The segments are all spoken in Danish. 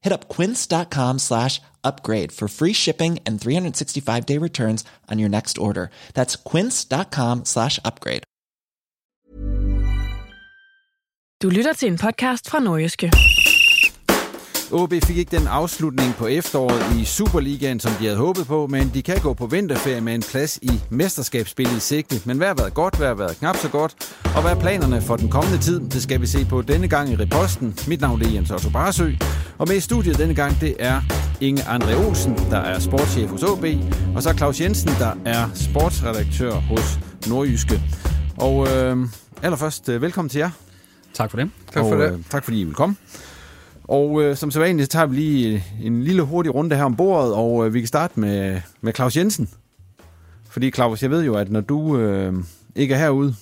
Hit up quince.com slash upgrade for free shipping and 365 day returns on your next order. That's quince.com slash upgrade. Du lytter til en podcast fra Nordjyske. OB fik ikke den afslutning på efteråret i Superligaen, som de havde håbet på, men de kan gå på vinterferie med en plads i mesterskabsspillet i sigte. Men hvad har været godt, hvad har været knap så godt, og hvad er planerne for den kommende tid? Det skal vi se på denne gang i Reposten. Mit navn er Jens Otto Barsø, og med i studiet denne gang, det er Inge André Olsen, der er sportschef hos OB, og så Claus Jensen, der er sportsredaktør hos Nordjyske. Og øh, allerførst, velkommen til jer. Tak for det. Tak for og, det. Øh, tak fordi I vil komme. Og øh, som sædvanligt, så tager vi lige en lille hurtig runde her om bordet, og øh, vi kan starte med, med Claus Jensen. Fordi Claus, jeg ved jo, at når du øh, ikke er herude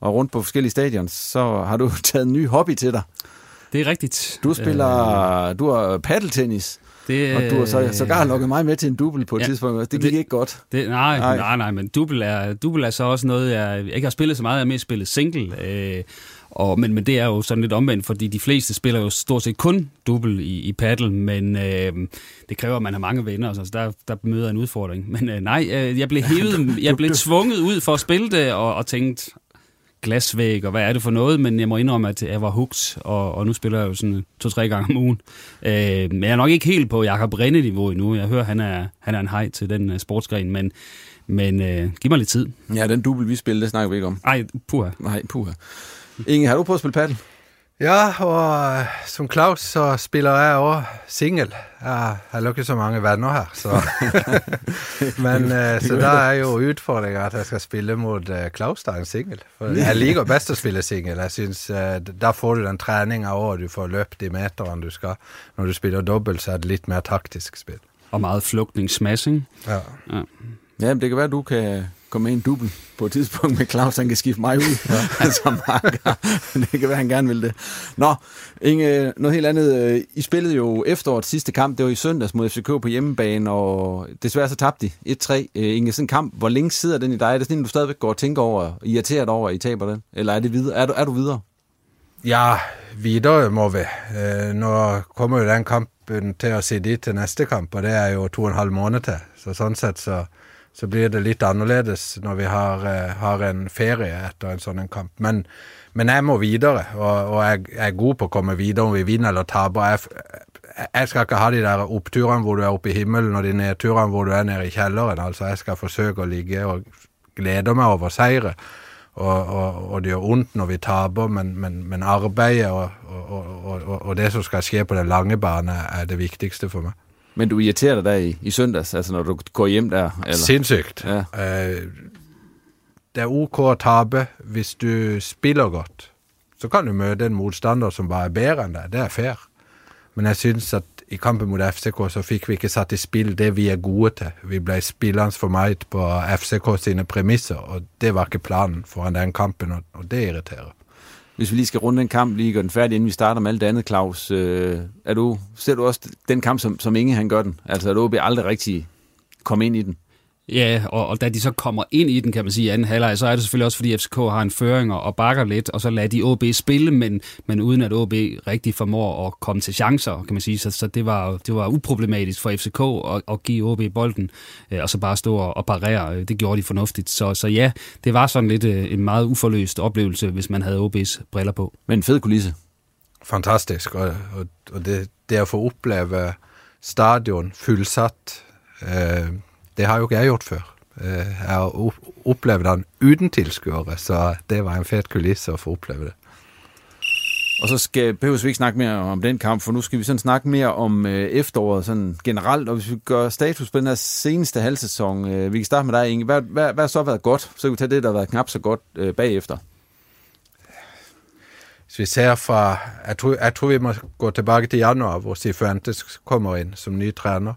og rundt på forskellige stadions, så har du taget en ny hobby til dig. Det er rigtigt. Du spiller, øh, du har paddeltennis. Det, og du har så, sågar lukket mig med til en dubbel på et ja, tidspunkt. Det gik det, ikke godt. Det, nej, nej, nej, nej, men dubbel er, dubbel er så også noget, jeg ikke har spillet så meget. Jeg har mest spillet single. Øh, og, men, men det er jo sådan lidt omvendt, fordi de fleste spiller jo stort set kun dubbel i, i paddle, men øh, det kræver, at man har mange venner, så der, der møder en udfordring. Men øh, nej, øh, jeg blev hævet, jeg blev tvunget ud for at spille det, og, og tænkte, glasvæg, og hvad er det for noget, men jeg må indrømme, at jeg var hugt, og, og nu spiller jeg jo sådan to-tre gange om ugen. Øh, men jeg er nok ikke helt på Jakob Rinde-niveau endnu. Jeg hører, han er, han er en hej til den uh, sportsgren, men, men øh, giv mig lidt tid. Ja, den dubbel, vi spiller, det snakker vi ikke om. Nej, puha. Nej, puha. Inge, har du prøvet at spille paddle? Ja, og som Claus, så spiller jeg også single. Jeg har lukket så mange venner her, så... Men uh, så der er jo udfordringer, at jeg skal spille mod uh, Claus, der er en single. For jeg liker bedst at spille single. Jeg synes, uh, der får du den træning over, og du får løbet de meteren, du skal. Når du spiller dobbelt, så er det lidt mere taktisk spil. Og meget flugtningssmashing. Ja. ja. Ja, men det kan være, at du kan komme med en dubbel på et tidspunkt med Claus, han kan skifte mig ud ja. som marker. Det kan være, han gerne vil det. Nå, Inge, noget helt andet. I spillede jo efterårets sidste kamp, det var i søndags mod FCK på hjemmebane, og desværre så tabte de 1-3. Inge, sådan en kamp, hvor længe sidder den i dig? Er det sådan du stadigvæk går og tænker over, irriteret over, at I taber den? Eller er, det videre? Er, du, er du videre? Ja, videre må vi. Øh, nu kommer jo den kampen til at se dit til næste kamp, og det er jo to og en halv måned til. Så sådan set så så blir det litt annerledes når vi har, eh, har en ferie etter en sånn en kamp. Men, men, jeg må videre, og, og jeg, jeg, er god på å komme videre om vi vinner eller taper. Jeg, jeg skal ikke ha de der oppturene hvor du er oppe i himmelen, og de nedturene hvor du er nede i kjelleren. Altså, jeg skal forsøke å ligge og glede meg over seire. Og, og, og, det gjør vondt når vi taper, men, men, men arbeidet og, og, det som skal skje på den lange bane, er det viktigste for meg. Men du irriterer dig der i, i søndags, altså når du går hjem der? Eller? Sindssygt. Ja. Uh, det er ok at tabe hvis du spiller godt. Så kan du møte en modstander som bare er bedre end dig. Det er fair. Men jeg synes at i kampen mod FCK så fik vi ikke sat i spil det vi er gode til. Vi blev spillende for meget på FCK sine præmisser, og det var ikke planen foran den kampen, og, og det irriterer. Hvis vi lige skal runde den kamp, lige gøre den færdig, inden vi starter med alt det andet, Claus. Øh, er du, ser du også den kamp, som, som Inge han gør den? Altså, at OB aldrig rigtig kom ind i den? Ja, og, og da de så kommer ind i den, kan man sige, i anden halvleg, så er det selvfølgelig også, fordi FCK har en føring og bakker lidt, og så lader de OB spille, men, men uden at OB rigtig formår at komme til chancer, kan man sige. Så, så det, var, det var uproblematisk for FCK at, at give OB bolden, øh, og så bare stå og parere. Det gjorde de fornuftigt. Så, så ja, det var sådan lidt øh, en meget uforløst oplevelse, hvis man havde OB's briller på. Men en fed kulisse. Fantastisk, og, og, og det, det at få opleve stadion fullsatt, øh, det har jo ikke jeg gjort før. Eh, jeg har opplevd den uden tilskuere, så det var en fet kulisse at få opleve det. Og så skal, behøver vi ikke snakke mere om den kamp, for nu skal vi sådan snakke mere om øh, efteråret sådan generelt. Og hvis vi gør status på den her seneste halvsæson, øh, vi kan starte med dig, Inge. Hvad, hvad, hvad har så været godt? Så kan vi tage det, der har været knap så godt øh, bagefter. Hvis vi ser fra, jeg tror, jeg tror vi må gå tilbage til januar, hvor Sifuentes kommer ind som ny træner.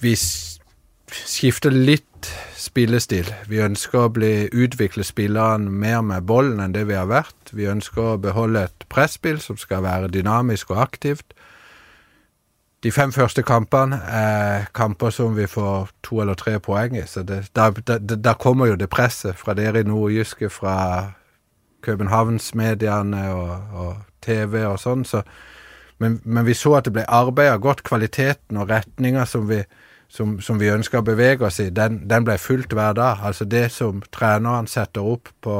Vi skifter litt spillestil. Vi ønsker å bli, utvikle spilleren mer med bollen enn det vi har vært. Vi ønsker å beholde et presspill som skal være dynamisk og aktivt. De fem første kampene er kamper som vi får to eller tre poeng i. Så det, der, der, der, kommer jo det presset fra dere i Nordjyske, fra Københavnsmediene og, og TV og sånn. Så, men, men, vi så at det ble arbeida godt. Kvaliteten og retninga som vi som, som vi ønsker å bevege oss i, den, den ble fulgt hver dag. Altså det som treneren setter opp på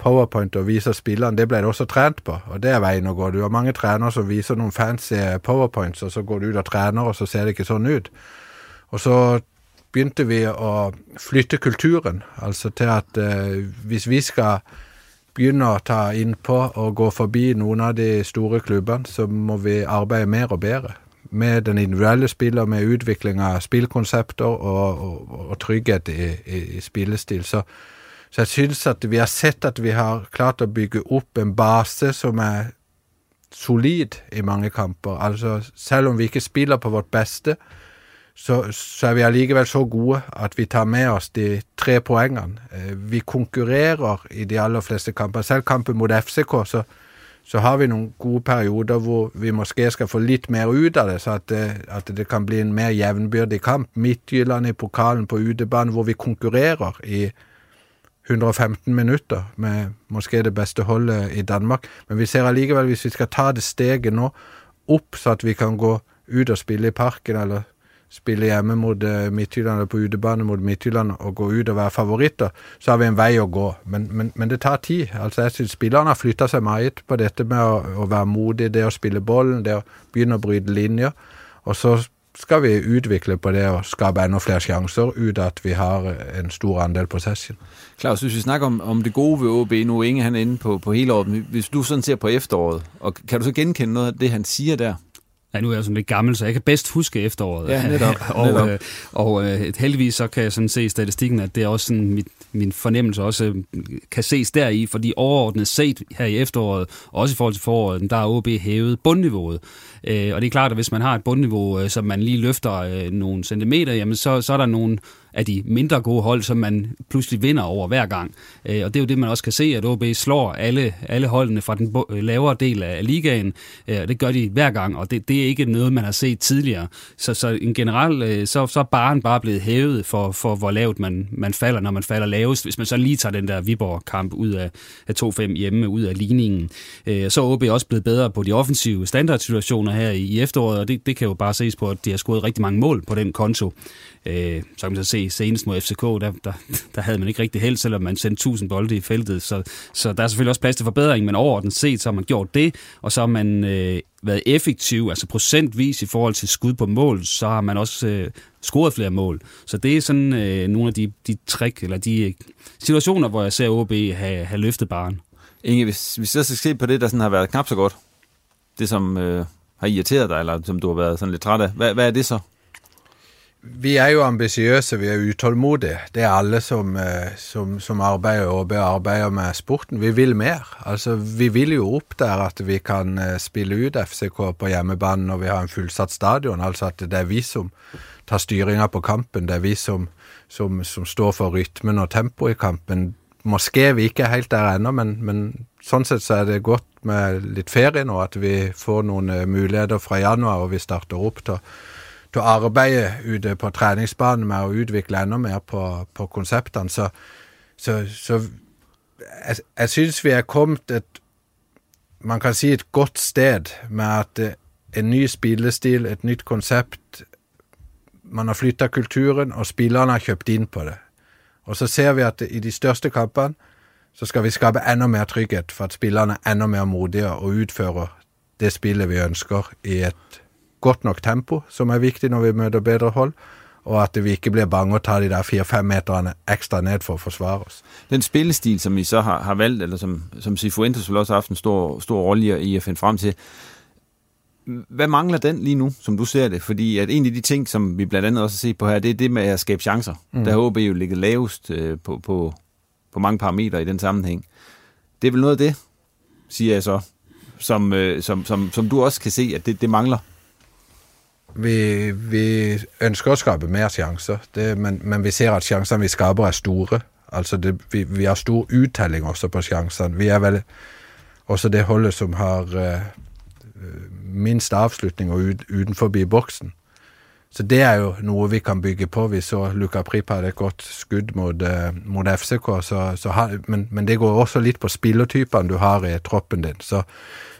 powerpoint og viser spilleren, det ble det også trent på. Og det er veien å gå. Du har mange trenere som viser noen fancy eh, powerpoints, og så går du ut og trener, og så ser det ikke sånn ut. Og så begynte vi å flytte kulturen, altså til at eh, hvis vi skal begynne å ta innpå og gå forbi noen av de store klubbene, så må vi arbeide mer og bedre med den individuelle spiller, med udvikling av spilkoncepter og, og, og trygghet i, i, i spillestil. Så, så jeg synes at vi har sett at vi har klart at bygge op en base som er solid i mange kamper. Altså, selvom vi ikke spiller på vårt bedste, så, så er vi alligevel så gode at vi tar med oss de tre poengene. Eh, vi konkurrerer i de aller fleste kamper. Selv kampen mot FCK, så, så har vi nogle gode perioder hvor vi måske skal få lidt mer ut av det, så at eh, at det kan bli en mer jævnbyrdig kamp. Midtjylland i pokalen på utebane, hvor vi konkurrerer i 115 minutter med måske det bedste hold eh, i Danmark. Men vi ser alligevel, hvis vi skal ta det steget nå op, så at vi kan gå ut og spille i parken, eller spille hjemme mot eh, Midtjylland eller på utebane mot Midtjylland og gå ut og være favoritter, så har vi en vei å gå. Men, men, men det tar tid. Altså, jeg synes Spillerne har flytta seg meget på dette med å, å være modig, det å spille bollen, det å begynne å bryte linjer. Og så skal vi utvikle på det og skape enda flere sjanser ut av at vi har eh, en stor andel possession. Klaus, hvis vi snakker om, om det gode ved OB, nu Inge han er inde på, på hele året, hvis du sådan ser på efteråret, og kan du så genkende noget af det, han siger der? Ja, nu er jeg sådan lidt gammel, så jeg kan bedst huske efteråret. Ja, netop. og netop. Øh, og øh, heldigvis så kan jeg sådan se i statistikken, at det er også sådan, mit, min fornemmelse også øh, kan ses deri, fordi overordnet set her i efteråret, også i forhold til foråret, der er OB hævet bundniveauet. Øh, og det er klart, at hvis man har et bundniveau, øh, som man lige løfter øh, nogle centimeter, jamen så, så er der nogle af de mindre gode hold, som man pludselig vinder over hver gang. Øh, og det er jo det, man også kan se, at OB slår alle, alle holdene fra den øh, lavere del af ligaen. Øh, det gør de hver gang, og det, det er ikke noget, man har set tidligere. Så, så en generelt, øh, så, så er baren bare blevet hævet for, for hvor lavt man, man falder, når man falder lavest. Hvis man så lige tager den der Viborg-kamp ud af, af 2-5 hjemme, ud af ligningen. Øh, så er OB også blevet bedre på de offensive standardsituationer her i, i efteråret, og det, det kan jo bare ses på, at de har scoret rigtig mange mål på den konto. Øh, så kan man så se senest mod FCK, der, der, der havde man ikke rigtig held, selvom man sendte 1000 bolde i feltet. Så, så der er selvfølgelig også plads til forbedring, men overordnet set, så har man gjort det, og så har man øh, været effektiv, altså procentvis i forhold til skud på mål, så har man også øh, scoret flere mål. Så det er sådan øh, nogle af de, de trick, eller de øh, situationer, hvor jeg ser OB have, have løftet baren. Inge, hvis vi så skal se på det, der sådan har været knap så godt, det som øh, har irriteret dig, eller som du har været sådan lidt træt af, hvad, hvad er det så? Vi er jo ambitiøse, vi er utålmodige. Det er alle som, øh, som, som arbejder og bearbeider med sporten. Vi vil mer. Altså, vi vil jo op der at vi kan øh, spille ut FCK på hjemmebane når vi har en fullsatt stadion. Altså at det er vi som tar styringer på kampen. Det er vi som, som, som står for rytmen og tempo i kampen måske vi ikke er helt der ennå, men, men sånn sett så er det godt med litt ferie nå, at vi får noen uh, muligheter fra januar, og vi starter opp til, til å arbeide ute på treningsbanen med å utvikle enda mer på, på konseptene. Så, så, så jeg, jeg syns vi er kommet et man kan si et godt sted med at eh, en ny spillestil, et nytt konsept Man har flytta kulturen, og spillerne har kjøpt inn på det. Og så ser vi at i de største kampene så skal vi skabe endnu mer trygghet for at spillerne er endnu mer modige og udfører det spillet vi ønsker i et godt nok tempo, som er vigtigt, når vi møder bedre hold, og at vi ikke blir bange at ta de der fire-fem meterne ekstra ned for at forsvare oss. Den spillestil, som vi så har, har valgt, eller som, som Sifuentes vel også har haft en stor, stor rolle i at finde frem til, hvad mangler den lige nu, som du ser det? Fordi at en af de ting, som vi blandt andet også ser på her, det er det med at skabe chancer. Mm. Der har OB jo ligget lavest øh, på, på, på mange parametre i den sammenhæng. Det er vel noget af det, siger jeg så, som, øh, som, som, som du også kan se, at det, det mangler. Vi, vi ønsker å skape mer sjanser, det, men, men vi ser at sjansene vi skaper, er store. Altså det, vi, vi har stor uttelling også på sjansene. Vi er vel også det holdet som har uh, minst avslutninger ut, utenfor boksen. Så det er jo noe vi kan bygge på. Vi så Luka Prip hadde et godt skudd mot, eh, mot FCK, så, så har, men, men, det går også litt på spillertypene du har i troppen din. Så,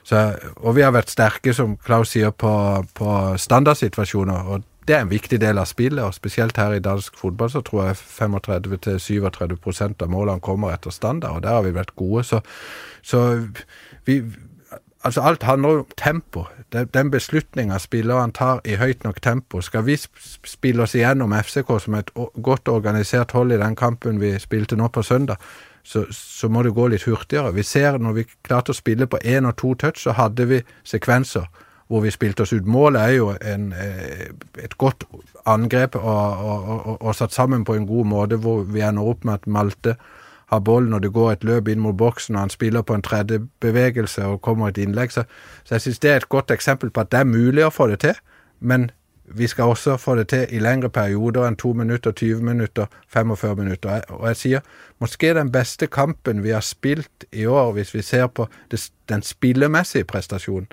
så, og vi har vært sterke, som Klaus sier, på, på standardsituasjoner. og det er en viktig del av spillet, og spesielt her i dansk fotball så tror jeg 35-37% av målene kommer etter standard, og der har vi vært gode. Så, så vi, Altså Alt handler om tempo. Den beslutninga spilleren tar i høyt nok tempo. Skal vi spille oss igjennom FCK som et godt organisert hold i den kampen vi spilte nå på søndag, så, så må det gå litt hurtigere. Vi ser når vi klarte å spille på én og to touch, så hadde vi sekvenser hvor vi spilte oss ut. Målet er jo en, eh, et godt angrep og, og, og, og, satt sammen på en god måte, hvor vi ender opp med at Malte har bollen når det går et løb ind mot boksen, og han spiller på en tredje bevegelse og kommer et indlæg. Så, så jeg synes, det er et godt eksempel på at det er muligt at få det til, men vi skal også få det til i længere perioder end 2 minutter, 20 minutter, 45 minutter. Og jeg siger, måske den bedste kampen vi har spilt i år, hvis vi ser på det, den spillemæssige præstation,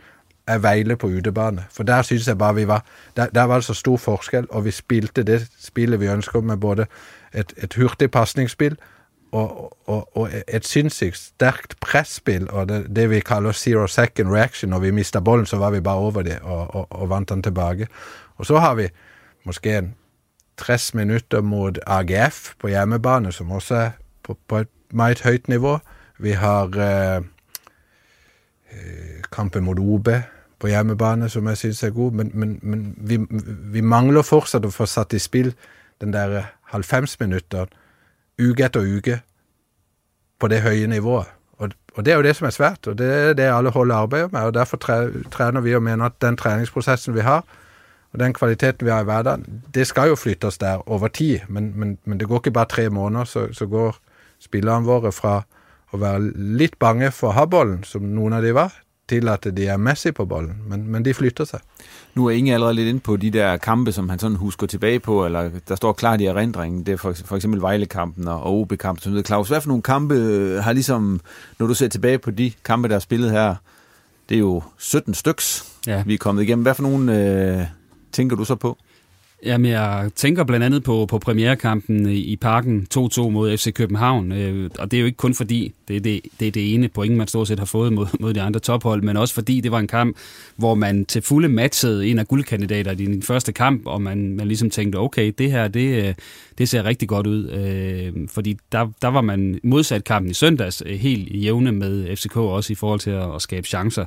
er Veile på udebane. For der syns jeg bare vi var der, der, var det så stor forskel, og vi spilte det spillet vi ønsker med både et, et hurtigt pasningsspill og, og, og, et sinnssykt stærkt presspil, og det, det, vi kalder zero second reaction. Når vi mister bollen, så var vi bare over det og, og, og vandt den tilbage. Og så har vi måske en 60 minutter mot AGF på hjemmebane, som også er på, på et meget højt nivå. Vi har eh, eh kampen mot OB på hjemmebane, som jeg syns er god, men, men, men vi, vi, mangler fortsatt å få satt i spill den der 90 minutter uke etter uke på det høye nivået. Og, og, det er jo det som er svært, og det er det alle holder arbeider med. og Derfor trener vi og mener at den treningsprosessen vi har, og den kvaliteten vi har i hverdagen, det skal jo flyttes der over tid. Men, men, men det går ikke bare tre måneder, så, så går spillerne våre fra å være litt bange for å ha bollen, som noen av de var, til at de er Messi på bollen, men, men de flytter seg. Nu er Inge allerede lidt inde på de der kampe, som han sådan husker tilbage på, eller der står klart i erindringen, det er for, for eksempel Vejle-kampen og OB-kampen, som Claus, hvad for nogle kampe har ligesom, når du ser tilbage på de kampe, der er spillet her, det er jo 17 styks, ja. vi er kommet igennem. Hvad for nogle øh, tænker du så på? Jamen, jeg tænker blandt andet på, på premierkampen i parken 2-2 mod FC København, øh, og det er jo ikke kun fordi, det er det, det er det ene point, man stort set har fået mod, mod de andre tophold, men også fordi det var en kamp, hvor man til fulde matchede en af guldkandidater i den første kamp, og man, man ligesom tænkte, okay, det her, det, øh, det ser rigtig godt ud, øh, fordi der, der var man modsat kampen i søndags øh, helt jævne med FCK også i forhold til at, at skabe chancer.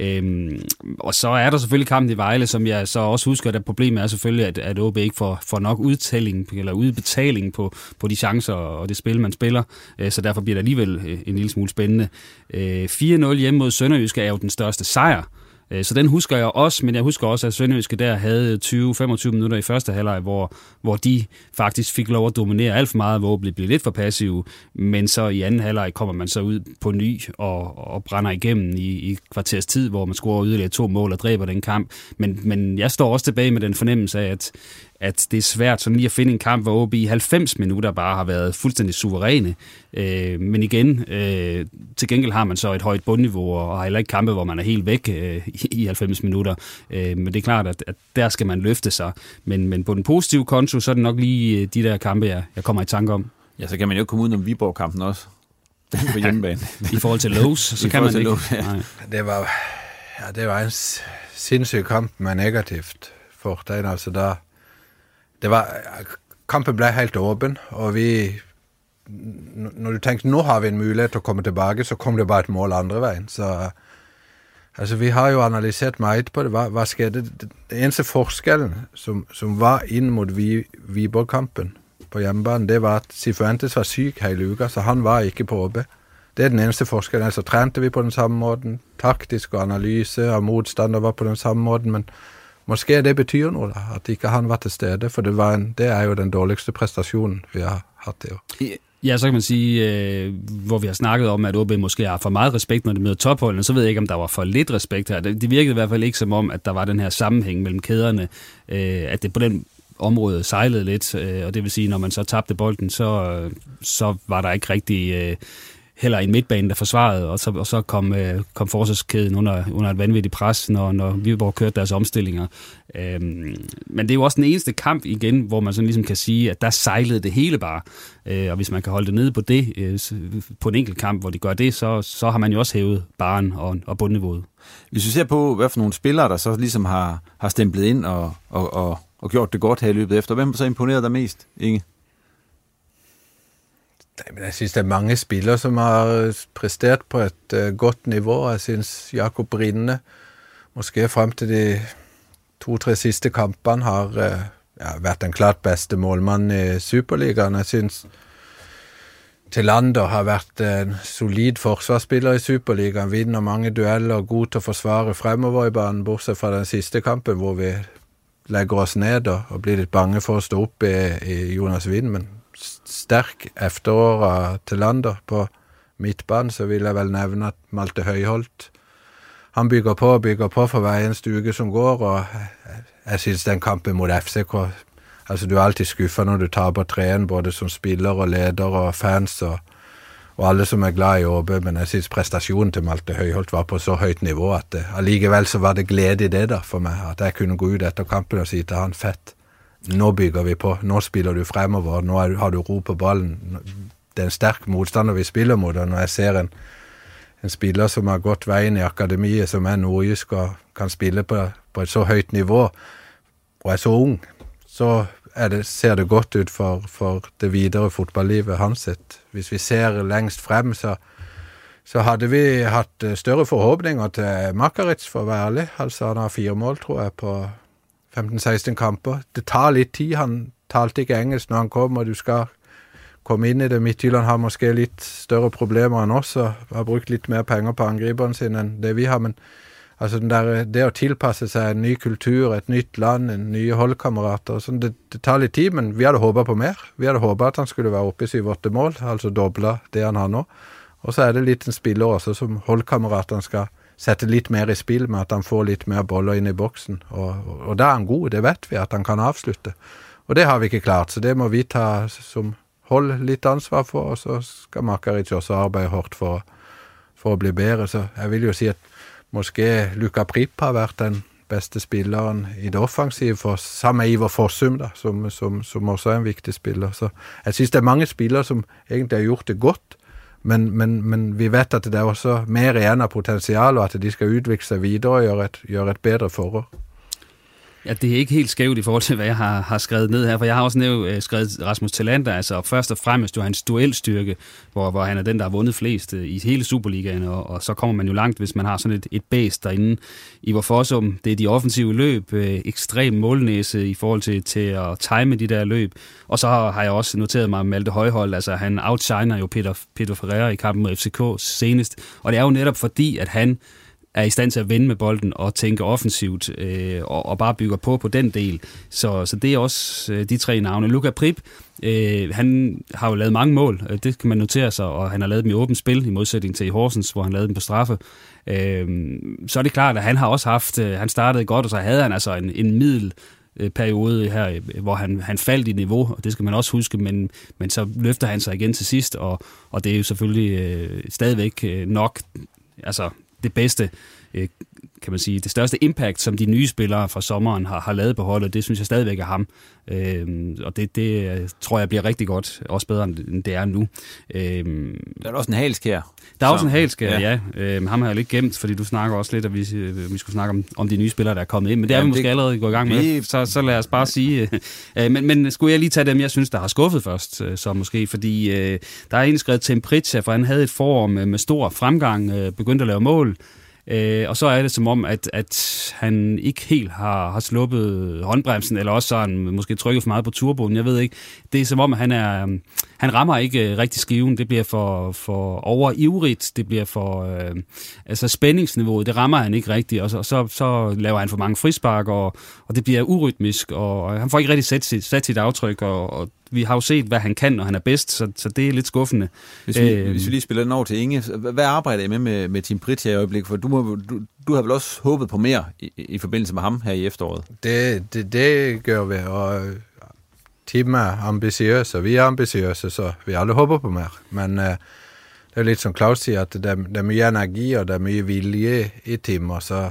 Øhm, og så er der selvfølgelig kampen i Vejle, som jeg så også husker, at problemet er selvfølgelig, at, at OB ikke får, får nok udtælling eller udbetaling på, på de chancer og det spil, man spiller. Øh, så derfor bliver det alligevel øh, en lille smule spændende. Øh, 4-0 hjemme mod Sønderjyske er jo den største sejr Øh, så den husker jeg også, men jeg husker også, at Sønderjyske der havde 20-25 minutter i første halvleg, hvor, hvor de faktisk fik lov at dominere alt for meget, hvor blev lidt for passive, men så i anden halvleg kommer man så ud på ny og, og brænder igennem i, i kvarters tid, hvor man scorer yderligere to mål og dræber den kamp. Men, men jeg står også tilbage med den fornemmelse af, at, at det er svært sådan lige at finde en kamp, hvor OB i 90 minutter bare har været fuldstændig suveræne. Øh, men igen, øh, til gengæld har man så et højt bundniveau, og har heller ikke kampe, hvor man er helt væk øh, i 90 minutter. Øh, men det er klart, at, at der skal man løfte sig. Men, men på den positive konto, så er det nok lige øh, de der kampe, jeg, jeg kommer i tanke om. Ja, så kan man jo komme ud om Viborg-kampen også. Den på hjemmebane. I forhold til Lowe's, så kan man ikke. Lowe's, ja. Nej. Det var, ja, det var en sindssyg kamp med negativt for den. Altså der, det var, kampen blev helt åben, og vi når du tænkte, nu har vi en mulighed til at komme tilbage, så kom det bare et mål andre vejen. Så altså, vi har jo analyseret meget på det. Hvad, hvad skete? Det, eneste forskellen, som, som var ind mod Viborg-kampen på hjemmebane, det var, at Sifuentes var syg hele uka, så han var ikke på OB. Det er den eneste forskellen. Altså, trænte vi på den samme måten. Taktisk og analyse og modstander var på den samme måten, men Måske det betyder noget, at ikke han var til stede, for det, var en, det er jo den dårligste præstation, vi har haft det. Ja, så kan man sige, øh, hvor vi har snakket om, at OB måske har for meget respekt, når det møder topholdene, så ved jeg ikke, om der var for lidt respekt her. Det, det virkede i hvert fald ikke som om, at der var den her sammenhæng mellem kæderne, øh, at det på den område sejlede lidt, øh, og det vil sige, når man så tabte bolden, så, øh, så var der ikke rigtig øh, heller en midtbane, der forsvarede, og så, og så kom, øh, kom forsvarskæden under, under et vanvittigt pres, når, når Viborg kørte deres omstillinger. Øhm, men det er jo også den eneste kamp igen, hvor man sådan ligesom kan sige, at der sejlede det hele bare. Øh, og hvis man kan holde det nede på det, øh, på en enkelt kamp, hvor de gør det, så, så har man jo også hævet baren og, og bundniveauet. Hvis vi ser på, hvad for nogle spillere, der så ligesom har, har stemplet ind og, og, og, og gjort det godt her i løbet efter, hvem så imponeret dig mest, Inge? Men jeg synes, det er mange spillere, som har øh, præsteret på et uh, godt niveau. Jeg synes, Jakob Rinde, måske frem til de to-tre sidste kampene, har uh, ja, været den klart bedste målmand i Superligaen. Jeg synes, Tillander har vært en solid forsvarsspiller i Superligaen, vinner mange dueller god til å forsvare fremover i banen, bortsett fra den siste kampen hvor vi legger oss ned og, og blir litt bange for å stå opp i, i Jonas Wind. Men sterk efterår til Lander. På midtbanen så vil jeg vel nævne at Malte Høyholt han bygger på og bygger på for hver eneste uke som går, og jeg synes den kampen mot FCK altså Du er alltid skuffa når du taper treen, både som spiller og leder og fans og, og alle som er glad i OB, men jeg synes prestasjonen til Malte Høyholt var på så høyt nivå at det, allikevel så var det glede i det da for meg, at jeg kunne gå ut etter kampen og si til han fett nå bygger vi på, nå spiller du fremover, nå har du ro på ballen. Det er en sterk motstander vi spiller mot, og når jeg ser en, en spiller som har gått veien i akademiet, som er nordjysk og kan spille på, på et så høyt nivå, og er så ung, så det, ser det godt ut for, for det videre fotballivet hans sitt. Hvis vi ser lengst frem, så, så hadde vi hatt større forhåpninger til Makaritz, for å være ærlig. Altså, han har fire mål, tror jeg, på 15-16 kamper. Det tar litt tid. Han talte ikke engelsk når han kom, og du skal komme inn i det. Midtjylland har måske litt større problemer enn oss og har brukt litt mer penger på angriperne sin enn det vi har. Men altså der, det å tilpasse seg en ny kultur, et nytt land, en nye holdkamerater sånn, det, det, tar litt tid, men vi hadde håpa på mer. Vi hadde håpa at han skulle være oppe i syv-åtte mål, altså dobla det han har nå. Og så er det litt en spiller også som holdkameratene skal sette litt mer i spill med at han får litt mer boller inn i boksen. Og, og da er han god, det vet vi, at han kan avslutte. Og det har vi ikke klart, så det må vi ta som hold litt ansvar for, og så skal Makaric også arbeide hardt for, for, å bli bedre. Så jeg vil jo si at måske Luka Prip har vært den beste spilleren i det offensive, for, sammen med Iver Fossum, da, som, som, som, også er en viktig spiller. Så jeg synes det er mange spillere som egentlig har gjort det godt, men, men, men, vi vet at det er også mer igjen av potensial, og at de skal utvikle seg videre og gjøre et, gjøre et bedre forhold. Ja, det er ikke helt skævt i forhold til, hvad jeg har, har skrevet ned her, for jeg har også nævnt, øh, skrevet Rasmus Talander, altså først og fremmest jo hans duelstyrke, hvor, hvor han er den, der har vundet flest øh, i hele Superligaen, og, og så kommer man jo langt, hvis man har sådan et, et bæst derinde. I hvor forsum, det er de offensive løb, øh, ekstrem målnæse i forhold til, til at time de der løb, og så har jeg også noteret mig Malte Højhold, altså han outshiner jo Peter, Peter Ferreira i kampen mod FCK senest, og det er jo netop fordi, at han er i stand til at vende med bolden og tænke offensivt øh, og, og bare bygger på på den del. Så, så det er også øh, de tre navne. Luka Prip, øh, han har jo lavet mange mål, øh, det kan man notere sig, og han har lavet dem i åbent spil, i modsætning til i Horsens, hvor han lavede dem på straffe. Øh, så er det klart, at han har også haft, øh, han startede godt, og så havde han altså en, en middel periode her, øh, hvor han, han faldt i niveau, og det skal man også huske, men, men så løfter han sig igen til sidst, og, og det er jo selvfølgelig øh, stadigvæk øh, nok altså det bedste øh, kan man sige, det største impact, som de nye spillere fra sommeren har, har lavet på holdet, det synes jeg stadigvæk er ham. Øhm, og det, det øh, tror jeg bliver rigtig godt, også bedre end det er nu. Øhm, der er også en halskær. Der er så, også en halskær, ja. ja. Øhm, ham har jeg lidt gemt, fordi du snakker også lidt, at vi, øh, vi skulle snakke om, om de nye spillere, der er kommet ind. Men det er ja, vi måske det, allerede gået i gang med, vi... så, så lad os bare sige. Øh, men, men skulle jeg lige tage dem, jeg synes, der har skuffet først, øh, så måske, fordi øh, der er indskrevet Tim Pritchard, for han havde et forår med, med stor fremgang, øh, begyndte at lave mål, Øh, og så er det som om, at, at han ikke helt har, har sluppet håndbremsen, eller også har han måske trykket for meget på turboen, jeg ved ikke. Det er som om, at han, er, øhm, han rammer ikke øh, rigtig skiven. Det bliver for, for overivrigt, det bliver for... Øh, altså spændingsniveauet, det rammer han ikke rigtigt, og så, så, så laver han for mange frispark, og, og det bliver urytmisk, og, og han får ikke rigtig sat sit, sat sit aftryk, og, og vi har jo set, hvad han kan, når han er bedst, så, så det er lidt skuffende. Hvis vi, øh, hvis vi lige spiller den over til Inge, hvad arbejder I med med, med Tim Pritja i øjeblikket? For du, må, du, du har vel også håbet på mere i, i forbindelse med ham her i efteråret? Det, det, det gør vi, og Tim er ambitiøs, og vi er ambitiøse, så vi alle håber på mere. Men uh, det er lidt som Claus siger, at det er, det er mye energi, og det er mye vilje i Tim, og så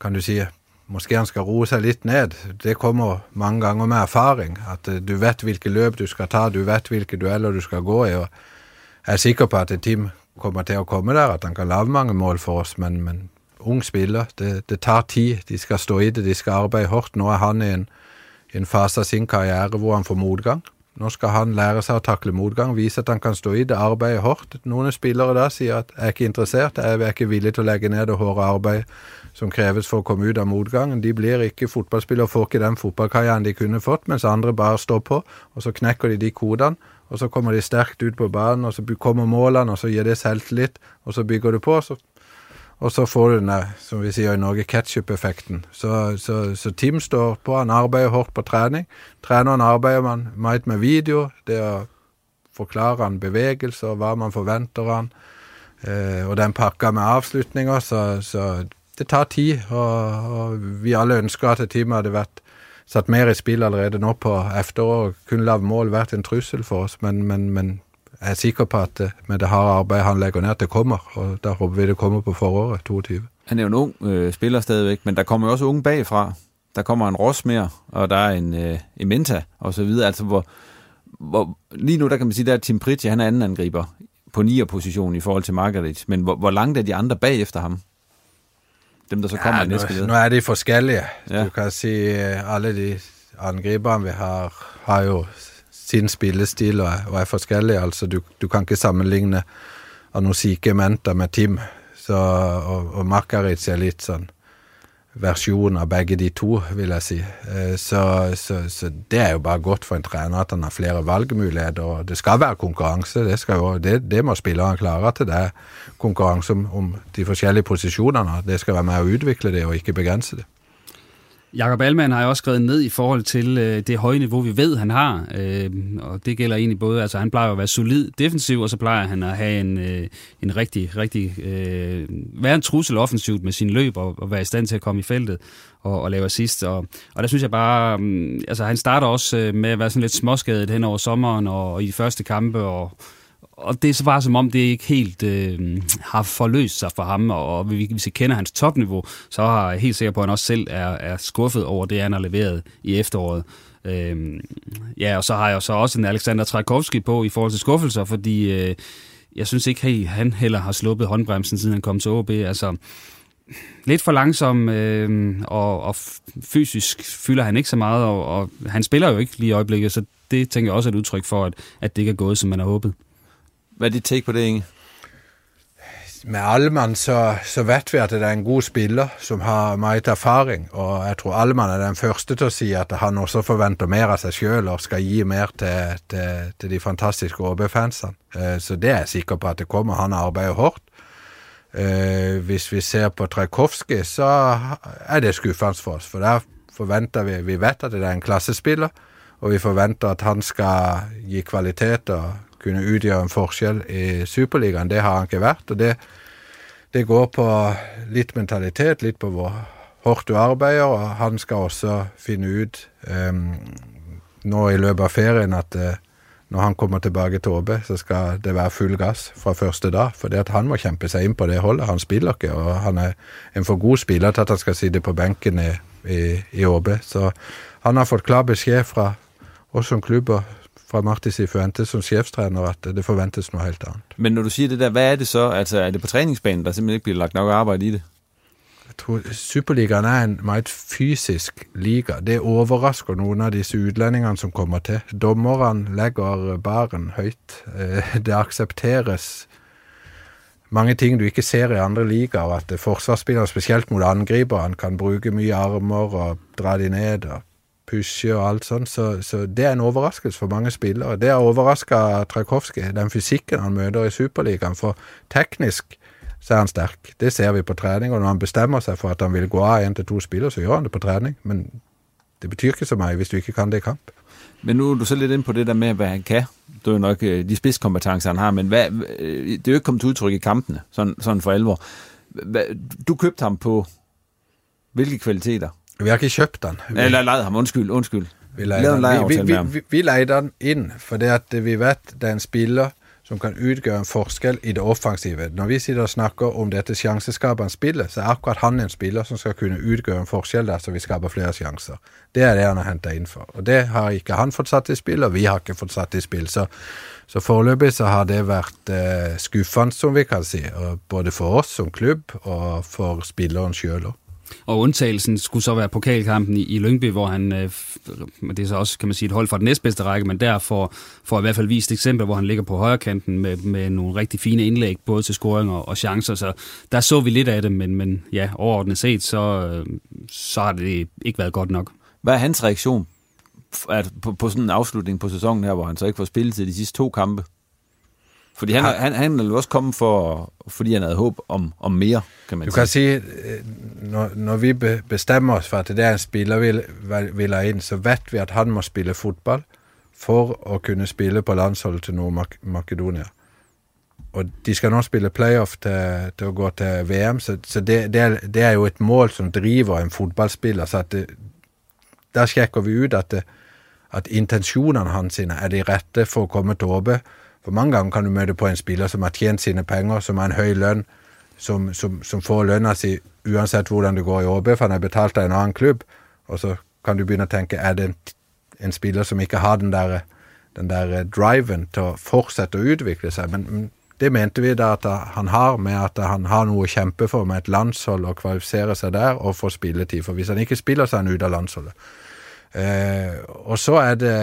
kan du sige, måske han skal roe seg litt ned. Det kommer mange ganger med erfaring. At eh, du vet hvilke løp du skal ta, du vet hvilke dueller du skal gå i. og Jeg er sikker på at et team kommer til å komme der, at han kan lage mange mål for oss. Men, men ung spiller, det, det, tar tid. De skal stå i det, de skal arbeide hardt. Nå er han i en, en fase av sin karriere hvor han får motgang. Nå skal han lære seg å takle motgang, vise at han kan stå i det, arbeide hardt. Noen spillere da sier at jeg er ikke interessert, jeg er ikke villig til å legge ned det harde arbeidet som kreves for å komme ut av motgangen. De blir ikke fotballspillere, får ikke den fotballkarrieren de kunne fått, mens andre bare står på, og så knekker de de kodene. Og så kommer de sterkt ut på banen, og så kommer målene, og så gir det selvtillit, og så bygger du på. Så, og så får du den der, som vi sier i Norge, ketsjup-effekten. Så, så, så, Tim står på, han arbeider hardt på trening. Treneren arbeider man mye med video, det å forklare han bevegelser, hva man forventer han. Eh, og den pakka med avslutninger, så, så det tar tid, og, og vi alle ønsker at teamet hadde vært satt mer i spill allerede nå på efteråret. Kunne lave mål vært en trussel for oss, men, men, men jeg er sikker på at eh, med det harde arbeidet han legger ned, at det kommer. Og da håper vi det kommer på foråret 22. Han er jo en ung øh, spiller stadigvæk, men der kommer jo også unge bagfra. Der kommer en Rosmer, og der er en, øh, en Menta, og så videre. Altså, hvor, hvor, lige nu, der kan man sige, at Tim Pritchie, han er anden angriber på 9. position i forhold til Margaret. Men hvor, hvor langt er de andre bagefter ham? Dem, der så kommer ja, i næste nu, nu er de forskellige. Ja. Du kan si eh, alle de angriperne vi har, har jo sin spillestil og, og er forskellige. Altså, du, du kan ikke sammenligne Anosike Menta med Tim. Så, og, og Makarit ser litt sånn versjon av begge de to, vil jeg si. Eh, så, så, så, det er jo bare godt for en trener at han har flere valgmuligheter. og Det skal være konkurranse, det, skal jo, det, det må spillerne klare. at det er konkurranse om, om de forskjellige posisjonene. Det skal være med å utvikle det, og ikke begrense det. Jakob Alman har jeg også skrevet ned i forhold til øh, det høje niveau, vi ved, han har. Øh, og det gælder egentlig både, altså han plejer at være solid defensiv, og så plejer han at have en, øh, en rigtig, rigtig, øh, være en trussel offensivt med sin løb, og, og være i stand til at komme i feltet og, og lave assist. Og, og der synes jeg bare, øh, altså han starter også øh, med at være sådan lidt småskadet hen over sommeren og, og i de første kampe, og og det er så bare som om, det ikke helt øh, har forløst sig for ham, og hvis vi kender hans topniveau, så har jeg helt sikker på, at han også selv er, er skuffet over det, han har leveret i efteråret. Øh, ja, og så har jeg så også en Alexander Trakowski på i forhold til skuffelser, fordi øh, jeg synes ikke, at han heller har sluppet håndbremsen, siden han kom til OB. Altså, lidt for langsom, øh, og, og fysisk fylder han ikke så meget, og, og han spiller jo ikke lige i øjeblikket, så det tænker jeg også er et udtryk for, at, at det ikke er gået, som man har håbet. Hvad er dit take på det, Inge? Med Alman, så, så vet vi at det er en god spiller som har meget erfaring, og jeg tror Alman er den første til at si at han også forventer mer av sig selv og skal gi mer til, til, til de fantastiske ÅB-fansene. Eh, så det er jeg sikker på at det kommer. Han arbeider hårdt. Eh, hvis vi ser på Trajkovskij, så er det skuffende for oss. For der forventer vi Vi vet at det er en klassespiller, og vi forventer at han skal gi kvalitet og kunne utgjøre en forskjell i Superligaen. Det har han ikke vært. og det, det går på litt mentalitet, litt på hvor hårdt du arbeider, og han skal også finne ut um, øhm, nå i løpet av ferien at uh, når han kommer tilbake til Åbe, så skal det være full gass fra første dag. For det at han må kjempe seg inn på det holdet. Han spiller ikke, og han er en for god spiller til at han skal sitte på benken i, i, i Åbe. Så han har fått klar beskjed fra oss som klubb og fra Marti Sifuentes som sjefstrener at det forventes noe helt annet. Men når du siger det der, hvad er det så? Altså er det på træningsbanen, der simpelthen ikke bliver lagt nok arbejde i det? Jeg tror Superligaen er en meget fysisk liga. Det overrasker noen av disse utlendingene som kommer til. Dommerne legger baren høyt. Eh, det aksepteres mange ting du ikke ser i andre ligaer. At forsvarsspillere, spesielt mot angriperne, kan bruke mye armer og dra de ned. og pushe og alt sånt. Så, så, det er en overraskelse for mange spillere. Det har overraska Trakowski, den fysikken han møter i Superligaen. For teknisk så er han stærk. Det ser vi på trening. Og når han bestemmer sig for at han vil gå av én til to spillere, så gjør han det på trening. Men det betyr ikke så meget, hvis du ikke kan det i kamp. Men nu er du så lidt ind på det der med, hvad han kan. Det er jo nok øh, de spidskompetencer, han har, men hvad, øh, det er jo ikke kommet til udtryk i kampene, sådan, sådan for alvor. Du købte ham på hvilke kvaliteter? Vi har ikke kjøpt han. Vi, Eller lejet ham, undskyld, undskyld. Vi leide han. Vi, vi, vi, vi, vi leide han inn, for det at vi vet det er en spiller som kan utgjøre en forskjell i det offensive. Når vi sitter og snakker om dette sjanseskapende spillet, så er akkurat han en spiller som skal kunne utgjøre en forskjell der, så vi skaper flere sjanser. Det er det han har henta inn for. Og det har ikke han fått satt i spill, og vi har ikke fått satt i spill. Så, så foreløpig så har det vært eh, skuffende, som vi kan si. Både for oss som klubb, og for spilleren sjøl òg. Og undtagelsen skulle så være pokalkampen i, i Lyngby, hvor han, øh, det er så også, kan man sige, et hold fra den næstbedste række, men der får, får i hvert fald vist et eksempel, hvor han ligger på højre kanten med, med nogle rigtig fine indlæg, både til scoring og, og chancer, så der så vi lidt af det, men, men ja, overordnet set, så, øh, så har det ikke været godt nok. Hvad er hans reaktion at på, på sådan en afslutning på sæsonen her, hvor han så ikke får spillet til de sidste to kampe? Fordi han, han, han er også kommet for, fordi han havde håb om, om mere, kan man du sige. kan sige, øh, når, når vi bestemmer os for, at det er en spiller, vi vil have ind, så vet vi, at han må spille fodbold for at kunne spille på landsholdet til Nord-Makedonia. Og de skal nå spille playoff til, til at gå til VM, så, så det, det, er, det er jo et mål, som driver en fodboldspiller, så at det, der sjekker vi ut at, det, at intentionerne hans er de rette for at komme til Åbe, for mange gange kan du møde på en spiller som har tjent sine penger, som har en høj løn, som, som, som får lønna si uansett hvordan det går i ÅB, for han er betalt av en annen klubb. Og så kan du begynne å tenke er det en, en spiller som ikke har den der, den der eh, driven til å fortsette å utvikle seg. Men det mente vi da at eh, han har, med at eh, han har noe å kjempe for med et landshold og kvalifisere seg der og få spilletid. For hvis han ikke spiller, så er han ute av landsholdet. Eh, og så er det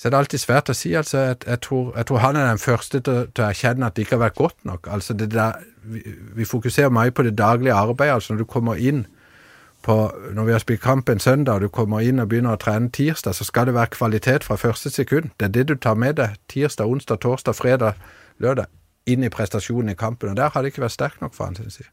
så er det alltid svært å si. altså, at, jeg, tror, jeg tror, han er den første til, til, å erkjenne at det ikke har vært godt nok. altså det der, vi, vi fokuserer mye på det daglige arbeidet. altså Når du kommer inn på, når vi har spilt kamp en søndag, og du kommer inn og begynner å trene tirsdag, så skal det være kvalitet fra første sekund. Det er det du tar med deg tirsdag, onsdag, torsdag, fredag, lørdag inn i prestasjonen i kampen. Og der har det ikke vært sterkt nok for han, synes jeg.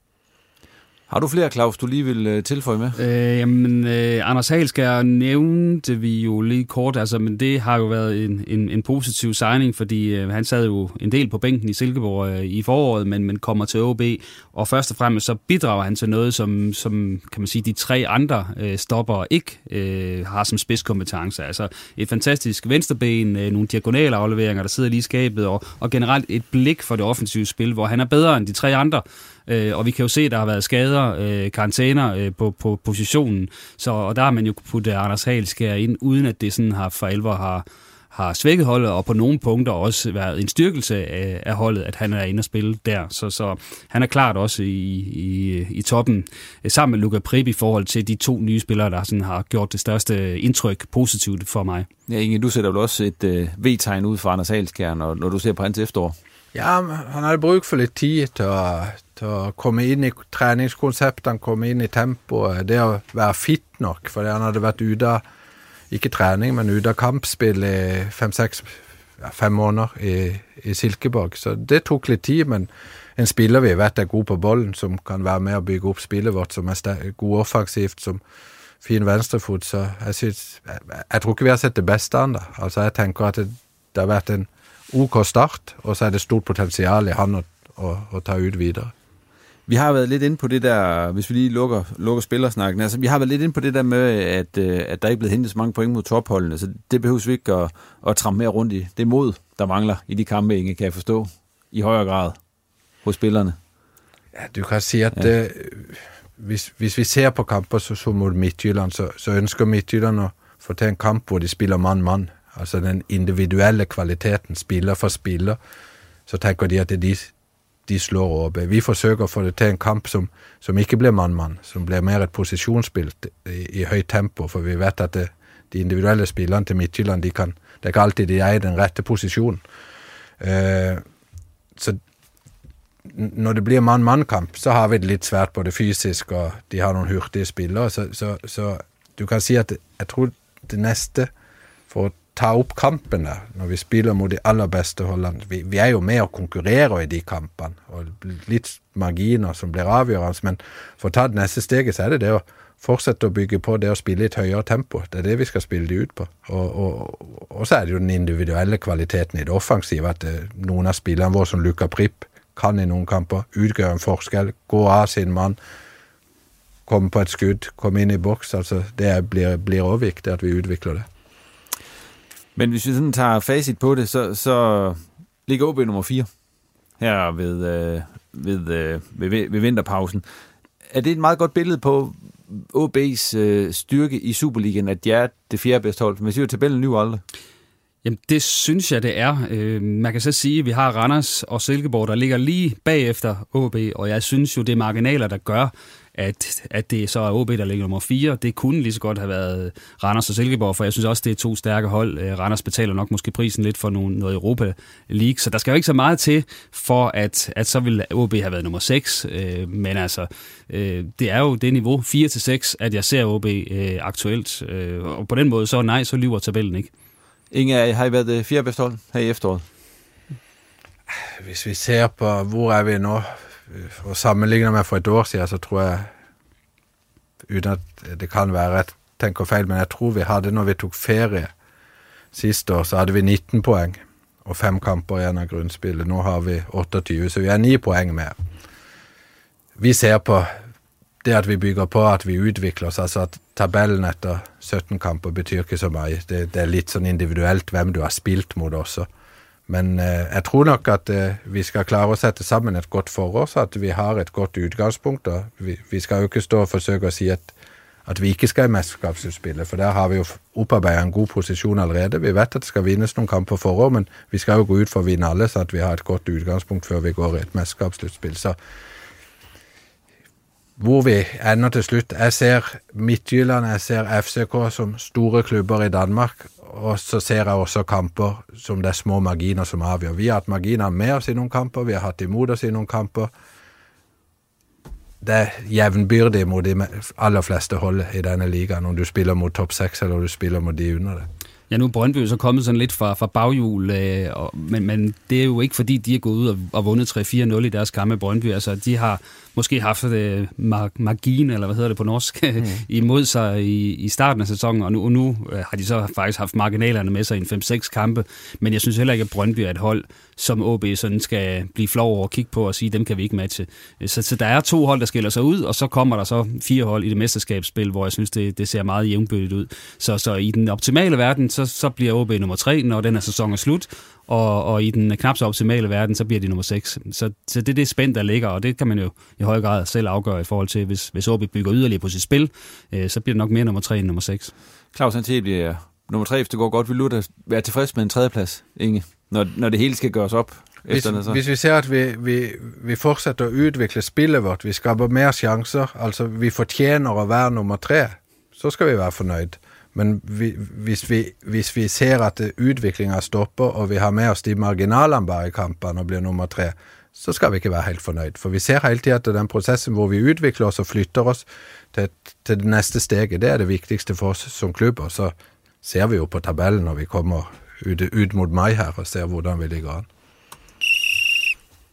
Har du flere, Claus, du lige vil øh, tilføje med? Øh, jamen, øh, Anders Halskær nævnte vi jo lige kort, altså, men det har jo været en, en, en positiv signing, fordi øh, han sad jo en del på bænken i Silkeborg øh, i foråret, men, men kommer til OB, og først og fremmest så bidrager han til noget, som, som kan man sige, de tre andre øh, stopper ikke øh, har som spidskompetence. Altså et fantastisk venstreben, øh, nogle diagonale afleveringer, der sidder lige i skabet, og, og generelt et blik for det offensive spil, hvor han er bedre end de tre andre, Øh, og vi kan jo se, at der har været skader, øh, karantæner øh, på, på positionen. Så, og der har man jo puttet Anders Halskær ind, uden at det sådan har for alvor har, har svækket holdet, og på nogle punkter også været en styrkelse af, af holdet, at han er inde og spille der. Så, så han er klart også i, i, i toppen, øh, sammen med Luca Prip i forhold til de to nye spillere, der sådan har gjort det største indtryk positivt for mig. Ja, Inge, du sætter vel også et øh, V-tegn ud for Anders Halskær, når, når du ser på hans efterår? Ja, han hadde bruk for litt tid til å, til å komme inn i treningskonseptene, komme inn i tempoet. Det å være fit nok, fordi han hadde vært ute av ikke trening, men ute av kampspill i fem-seks ja, fem måneder i, i, Silkeborg. Så det tok litt tid, men en spiller vi vet er god på bollen, som kan være med å bygge opp spillet vårt, som er god offensivt, som fin venstrefot, så jeg, synes, jeg, jeg tror ikke vi har sett det beste av han. Altså, jeg tenker at det, det har vært en OK start, og så er det stort potensial i han å, å, å ta ut videre. Vi har været lidt inde på det der, hvis vi lige lukker, lukker spillersnakken, altså vi har været lidt inde på det der med, at, øh, at der ikke er blevet hentet så mange point mod topholdene, så det behøves vi ikke at, at trampe mere rundt i. Det mod, der mangler i de kampe, Inge, kan jeg forstå, i højere grad hos spillerne. Ja, du kan sige, at ja. øh, hvis, hvis vi ser på kamper så, så mod Midtjylland, så, så ønsker Midtjylland at få til en kamp, hvor de spiller mand-mand. Altså den individuelle kvaliteten, spiller for spiller. Så tænker de, at det er de, de slår op. Vi forsøger at få det til en kamp, som, som ikke bliver mand-mand, som bliver mere et positionsspil i, i højt tempo, for vi ved, at det, de individuelle spillerne til Midtjylland, de kan, det er ikke altid, de er i den rette position. Uh, så når det bliver mand-mand-kamp, så har vi det lidt svært på det fysiske, og de har nogle hurtige spillere, så, så, så du kan sige, at jeg tror det næste for ta op kampene når vi spiller mod de allerbedste holdene. Vi, vi er jo med og konkurrerer i de kampene, og lidt marginer som bliver afgørende, men for at ta det næste steg, så er det det at fortsætte at bygge på det at spille i et højere tempo. Det er det, vi skal spille det ud på. Og, og, og så er det jo den individuelle kvaliteten i det offensive, at uh, eh, nogle af spillerne, hvor som Luka Prip, kan i nogle kamper udgøre en forskel, gå af sin mand, komme på et skud, komme ind i boks. Altså, det blir bliver, bliver også vigtigt, at vi udvikler det. Men hvis vi sådan tager facit på det, så, så ligger OB nummer 4 her ved, øh, ved, øh, ved, ved vinterpausen. Er det et meget godt billede på OB's øh, styrke i Superligaen, at de er det fjerde bedste hold? Man siger jo, tabellen lyver aldrig. Jamen, det synes jeg, det er. Øh, man kan så sige, at vi har Randers og Silkeborg, der ligger lige bagefter OB, og jeg synes jo, det er marginaler, der gør, at, at det så er OB, der ligger nummer 4. Det kunne lige så godt have været Randers og Silkeborg, for jeg synes også, det er to stærke hold. Øh, Randers betaler nok måske prisen lidt for nogle, noget Europa League, så der skal jo ikke så meget til, for at, at så vil OB have været nummer 6. Øh, men altså, øh, det er jo det niveau, 4-6, at jeg ser OB aktuelt. Og på den måde, så nej, så lyver tabellen ikke. Ingen af har I været det fjerde bedste hold her i efteråret? Hvis vi ser på, hvor er vi nu, Øh, og sammenligner med for et år siden, så tror jeg, uden at det kan være ret, og fejl, men jeg tror vi havde, når vi tog ferie sidste år, så havde vi 19 poeng og fem kamper igjen av grunnspillet. Nå har vi 28, så vi er 9 poeng mer. Vi ser på det at vi bygger på at vi utvikler oss. altså at Tabellen etter 17 kamper betyr ikke så mye. Det, det er litt sånn individuelt hvem du har spilt mot også. Men eh, jeg tror nok at eh, vi skal klare å sette sammen et godt forhold, så at vi har et godt utgangspunkt. Og vi, vi skal jo ikke stå og forsøke å si at, at vi ikke skal i mesterskapsutspillet, for der har vi jo opparbeidet en god posisjon allerede. Vi vet at det skal vinnes noen kamper forår, men vi skal jo gå ut for å vinne alle, så at vi har et godt utgangspunkt før vi går i et mesterskapsutspill. Så hvor vi ender til slutt Jeg ser Midtjylland, jeg ser FCK som store klubber i Danmark. Og så ser jeg også kamper som det er små marginer som avgjør. Vi har hatt marginer med oss i noen kamper, vi har hatt imot oss i noen kamper. Det er jevnbyrdig mot de aller fleste hold i denne ligaen, om du spiller mot topp seks eller du spiller mot de under det. Ja, nu er Brøndby så kommet sådan lidt fra, fra baghjul, øh, og, men, men det er jo ikke fordi, de er gået ud og, og vundet 3-4-0 i deres kampe Brøndby. Altså, de har måske haft øh, mar- margin, eller hvad hedder det på norsk, mm. imod sig i, i starten af sæsonen, og nu, og nu øh, har de så faktisk haft marginalerne med sig i en 5-6 kampe, men jeg synes heller ikke, at Brøndby er et hold, som OB sådan skal blive flov over at kigge på og sige, dem kan vi ikke matche. Så, så der er to hold, der skiller sig ud, og så kommer der så fire hold i det mesterskabsspil, hvor jeg synes, det, det ser meget jævnbødigt ud. Så, så i den optimale verden, så, så bliver OB nummer tre, når den her sæson er slut, og, og i den knap så optimale verden, så bliver de nummer 6. Så, så det er det spænd, der ligger, og det kan man jo i høj grad selv afgøre i forhold til, hvis, hvis OB bygger yderligere på sit spil, øh, så bliver det nok mere nummer 3 end nummer 6. Claus Hanté bliver nummer 3, hvis det går godt. Vil du da være tilfreds med en tredjeplads, Inge, når, når det hele skal gøres op? Hvis, efter hvis vi ser at vi, vi, vi fortsætter at udvikle spillet vårt, vi skaber mere chancer, altså vi fortjener at være nummer 3, så skal vi være fornøjet. Men vi, hvis, vi, hvis vi ser at udviklingen stopper, og vi har med oss de marginalene bare i kampen og blir nummer tre, så skal vi ikke være helt fornøyd. For vi ser hele tiden at den processen hvor vi udvikler os og flytter oss til, til det næste steget, det er det viktigste for oss som klubb. Og så ser vi jo på tabellen når vi kommer ut, ud mot mig her og ser hvordan vi ligger an.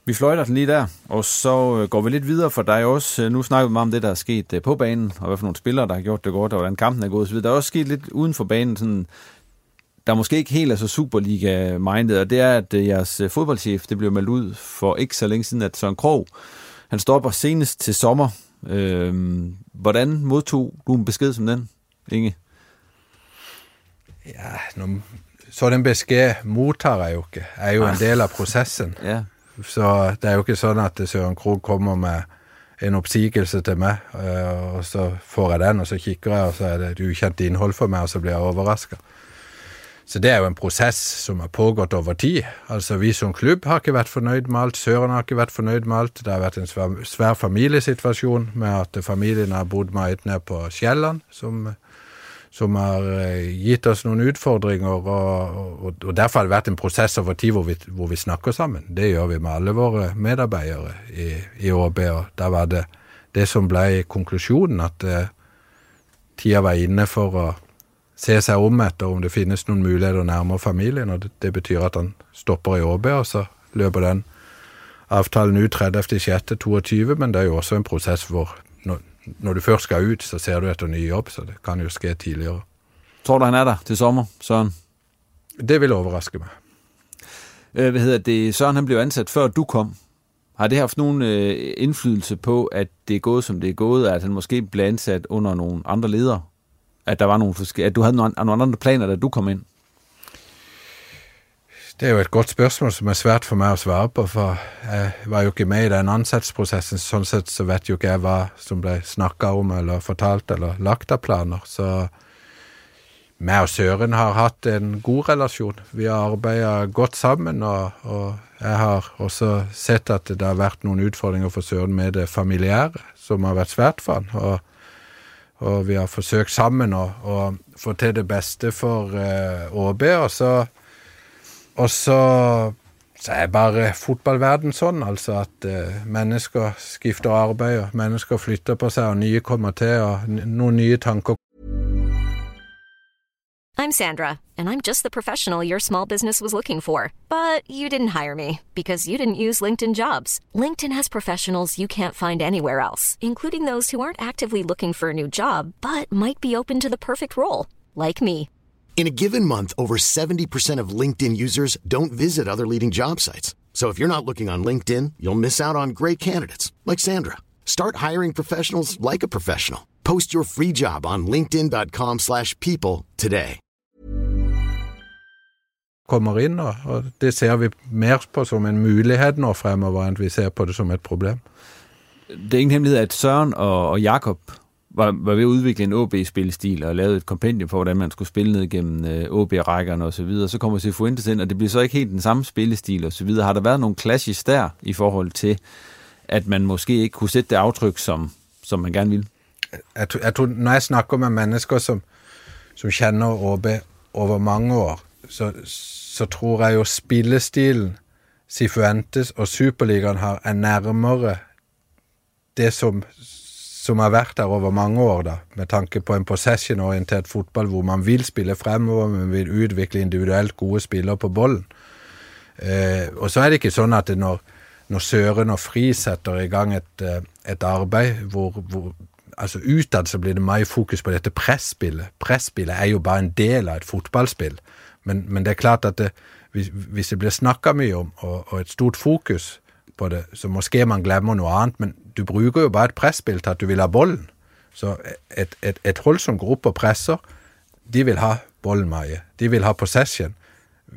Vi fløjter den lige der, og så øh, går vi lidt videre for dig også. Øh, nu snakker vi meget om det, der er sket øh, på banen, og hvad for nogle spillere, der har gjort det godt, og hvordan kampen er gået osv. Der er også sket lidt uden for banen, sådan, der måske ikke helt er så Superliga-minded, og det er, at jeres fodboldchef, det blev meldt ud for ikke så længe siden, at Søren Krog, Han stopper senest til sommer. Øh, hvordan modtog du en besked som den, Inge? Ja, når, så den besked modtager jeg jo ikke. Jeg er jo en del af processen. ja. Så det er jo ikke sådan, at Søren Krog kommer med en opsigelse til mig, eh, og så får jeg den, og så kigger jeg, og så er det et ukendt indhold for mig, og så bliver jeg overrasket. Så det er jo en proces, som har pågått over tid. Altså, vi som klubb har ikke været fornøyd med alt, Søren har ikke været fornøyd med alt. Det har været en svær, svær familiesituation med at familien har boet meget ned på Sjælland, som, som har eh, gitt oss noen utfordringer, og, og, og derfor har det vært en prosess over tid, hvor vi, hvor vi snakker sammen. Det gjør vi med alle våre medarbeidere i, i ÅB, og der var det det, som blev konklusionen, at eh, tida var inne for å se sig om etter om det finnes noen muligheter nærmere familien, og det, det betyr at han stopper i ÅB, og så løper den avtalen ut 30.6.22, men det er jo også en prosess hvor når, du først skal ut, så ser du etter ny jobb, så det kan jo ske tidligere. Tror du, han er der til sommer, Søren? Det vil overraske mig. Øh, hvad hedder det? Søren han blev ansat før du kom. Har det haft nogen øh, indflydelse på, at det er gået, som det er gået, at han måske blev ansat under nogle andre ledere? At der var nogle forskellige, at du havde nogle andre planer, da du kom ind? Det er jo et godt spørgsmål, som er svært for mig at svare på, for jeg var jo ikke med i den ansættelsesprocessen, sådan set så vet jo ikke hvad som blev snakket om, eller fortalt, eller lagt af planer. Så mig og Søren har haft en god relation. Vi har arbejdet godt sammen, og, og jeg har også sett at det har været nogle udfordringer for Søren med det familiære, som har været svært for han, og, og vi har forsøgt sammen at, at få til det bedste for øh, uh, OB, og så og så, så er bare fotballverden sånn, altså at eh, mennesker skifter arbeid, og mennesker flytter på sig, og nye kommer til, og noen nye tanker. I'm Sandra, and I'm just the professional your small business was looking for. But you didn't hire me because you didn't use LinkedIn jobs. LinkedIn has professionals you can't find anywhere else, including those who aren't actively looking for a new job, but might be open to the perfect role, like me. In a given month, over 70% of LinkedIn users don't visit other leading job sites. So if you're not looking on LinkedIn, you'll miss out on great candidates like Sandra. Start hiring professionals like a professional. Post your free job on linkedin.com/people slash people today. kommer ind, og, og det ser vi mere på som en mulighed når fremover, end vi ser på det som et problem. Det er ingen hemmelighed, at Søren og, og Jakob var, var ved at udvikle en OB-spillestil og lavede et kompendium for, hvordan man skulle spille ned gennem øh, OB-rækkerne osv. Så, videre. så kommer Sifuentes ind, og det bliver så ikke helt den samme spillestil osv. Har der været nogle clashes der i forhold til, at man måske ikke kunne sætte det aftryk, som, som man gerne ville? Jeg, jeg tror, når jeg snakker med mennesker, som, som kender OB over mange år, så, så tror jeg jo spillestilen Sifuentes og Superligaen har er nærmere det, som, som har vært der over mange år, da, med tanke på en possession-orientert fotball, hvor man vil spille fremover, men vil udvikle individuelt gode spillere på bollen. Eh, og så er det ikke sådan, at det når, når Søren og Fri sætter i gang et, eh, et arbejde, hvor, hvor altså utad så bliver det meget fokus på dette presspillet. Presspillet er jo bare en del af et fotballspil. Men, men det er klart at det, hvis, hvis det bliver snakket mye om, og, og et stort fokus på det, så måske man glemmer noget andet, men du bruger jo bare et presspil til at du vil have bollen. Så et, et, et hold som går op og presser, de vil have bollen meget. De vil have possession.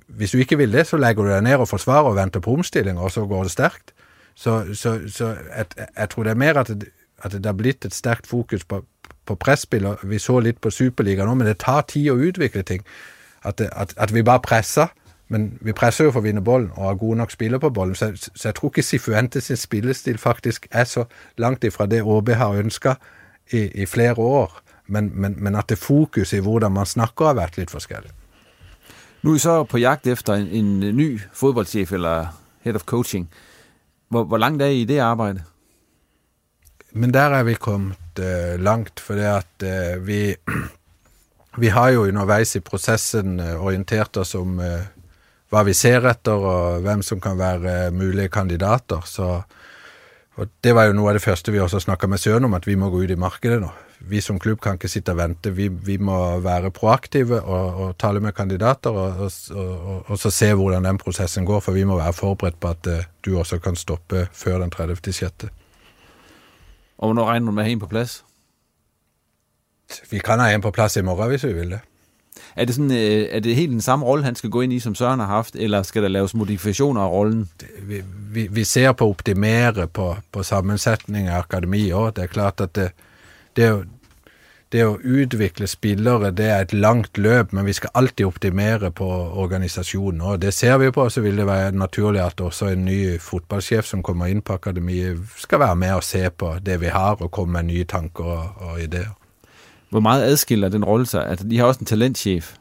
Hvis du ikke vil det, så lægger du dig ned og forsvarer og venter på omstilling, og så går det stærkt. Så, så, så et, jeg tror det er mere, at det, at det er blitt et stærkt fokus på, på presspil, vi så lidt på Superliga nu, men det tager tid at udvikle ting. At, at, at vi bare presser, men vi presser jo for at vinde bolden, og er gode nok spiller på bolden, så, så jeg tror ikke Cifuentes spillestil faktisk er så langt ifra det OB har ønsket i, i flere år, men, men, men at det fokus i hvordan man snakker har været lidt forskelligt. Nu er I så på jagt efter en, en ny fodboldchef eller head of coaching. Hvor, hvor langt er I i det arbejde? Men der er vi kommet uh, langt, det at uh, vi, vi har jo undervejs i processen uh, orientert oss om uh, hvad vi ser etter, og hvem som kan være uh, mulige kandidater. Så, og det var jo noe av det første vi også snakket med Søren om, at vi må gå ut i markedet nå. Vi som klubb kan ikke sitte og vente. Vi, vi må være proaktive og, og tale med kandidater, og, og, og, så se hvordan den processen går, for vi må være forberedt på at uh, du også kan stoppe før den 30. 6. Og hvornår regner du med have en på plads? Vi kan have en på plads i morgen, hvis vi vil det. Er det, sådan, øh, er det helt den samme rolle, han skal gå ind i, som Søren har haft, eller skal der laves modifikationer af rollen? Vi, vi, vi ser på optimere på, på sammensætning af akademi også. Det er klart, at det, det er jo det å utvikle spillere det er et langt løp, men vi skal alltid optimere på organisasjonen. og Det ser vi på, så vil det være naturlig at også en ny fotballsjef som kommer inn på akademiet, skal være med og se på det vi har, og komme med nye tanker og, og ideer. Hvor meget adskiller den rolle sig? Altså, de har også en talentchef.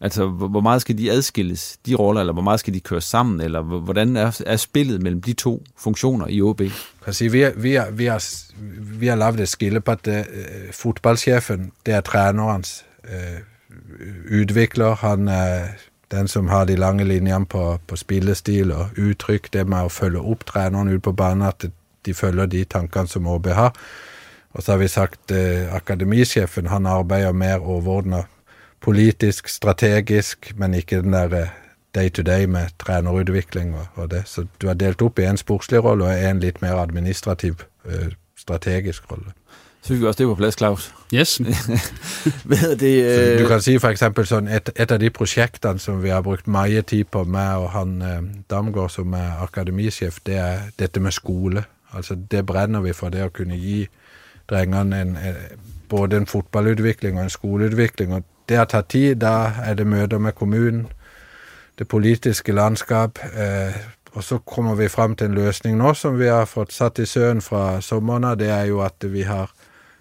Altså, hvor meget skal de adskilles, de roller, eller hvor meget skal de køre sammen, eller hvordan er, er spillet mellem de to funktioner i OB? Kan sige, vi, vi, vi, har, vi har lavet et skille på, at uh, fodboldchefen, det er trænerens uh, udvikler. Han er den, som har de lange linjer på, på spillestil og udtryk. Det med at følge op træneren ud på banen, at de følger de tankerne, som OB har. Og så har vi sagt, uh, akademichefen, han arbejder mere overordnet politisk, strategisk, men ikke den der eh, day-to-day med trenerutvikling og, og det. Så du har delt opp i en sportslig rolle og en litt mer administrativ, uh, strategisk rolle. Så vi også det på plads, Claus. Yes. Hvad det, uh... Du kan sige for eksempel sådan, et, et af de projekterne, som vi har brugt meget tid på, med og han uh, Damgaard, som er akademichef, det er dette med skole. Altså det brænder vi for, det at kunne give drengene en, eh, både en fotballudvikling og en skoleudvikling, og det har taget tid. Der er det møder med kommunen, det politiske landskab, eh, og så kommer vi frem til en løsning nå, som vi har fått satt i søen fra sommeren. Det er jo at vi har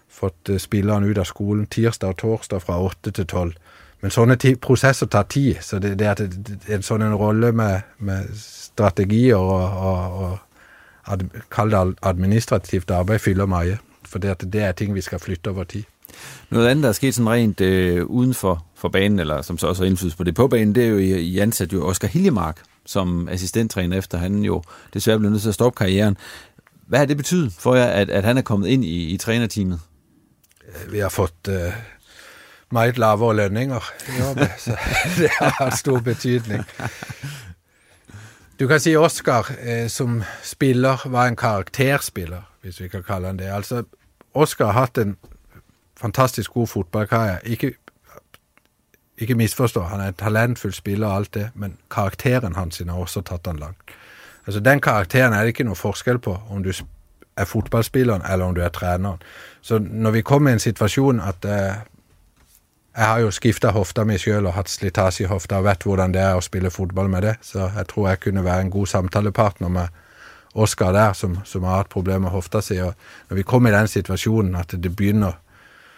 fått eh, spillerne ut av skolen tirsdag og torsdag fra 8 til 12. Men sånne prosesser tar tid, så det, det er en sånn en rolle med, med strategier og, og, og ad, kall det administrativt arbeid fyller mye. For det, det er ting vi skal flytte over tid. Noget andet, der er sket sådan rent øh, uden for, for banen, eller som så også har indflydelse på det på banen, det er jo, I, ansat jo Oscar Hiljemark som assistenttræner, efter han jo desværre blev nødt til at stoppe karrieren. Hvad har det betydet for jer, at, at han er kommet ind i, i trænerteamet? Vi har fået øh, meget lavere lønninger, jo, så det har stor betydning. Du kan sige, Oscar eh, som spiller var en karakterspiller, hvis vi kan kalde han det. Altså, Oscar har haft en fantastisk god fodboldkarriere. Ikke, ikke misforstå, han er en talentfuld spiller og alt det, men karakteren hans har også tatt han langt. Altså Den karakteren er det ikke noe forskel på om du er fotballspilleren eller om du er træneren. Så når vi kommer i en situation at eh, jeg har jo skifta hofta mi sjøl og hatt slitasje i hofta og vet hvordan det er å spille fotball med det, så jeg tror jeg kunne være en god samtalepartner med Oskar der, som, som har hatt problemer med hofta si. Og når vi kommer i den situasjonen at det begynner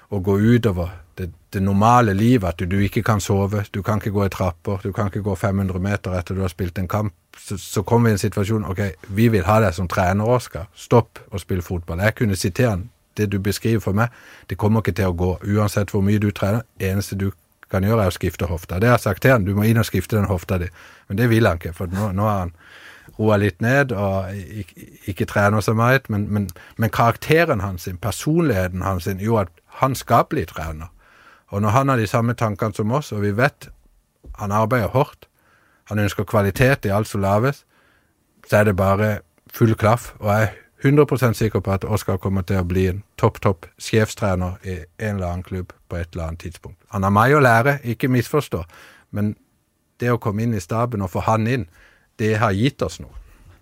å gå utover det, det normale livet, at du, du ikke kan sove, du kan ikke gå i trapper, du kan ikke gå 500 meter etter du har spilt en kamp, så, så kommer vi i en situasjon ok, vi vil ha deg som trener, Oskar. Stopp å spille fotball. Jeg kunne sitere han. Det du beskriver for meg, det kommer ikke til å gå, uansett hvor mye du trener. eneste du kan gjøre, er å skifte hofta. Det har jeg sagt til han, du må inn og skifte den hofta di. Men det vil han ikke, for nå, nå har han roa litt ned og ikke, ikke trener så mye. Men, men, men, karakteren hans, personligheten hans, jo at han skal bli trener. Og når han har de samme tankene som oss, og vi vet han arbeider hardt, han ønsker kvalitet i alt som lages, så er det bare full klaff. Og jeg er 100% sikker på at Oskar kommer til å bli en topp, topp sjefstrener i en eller annen klubb på et eller annet tidspunkt. Han har mye å lære, ikke misforstå, men det å komme inn i staben og få han inn, det har gitt oss noe.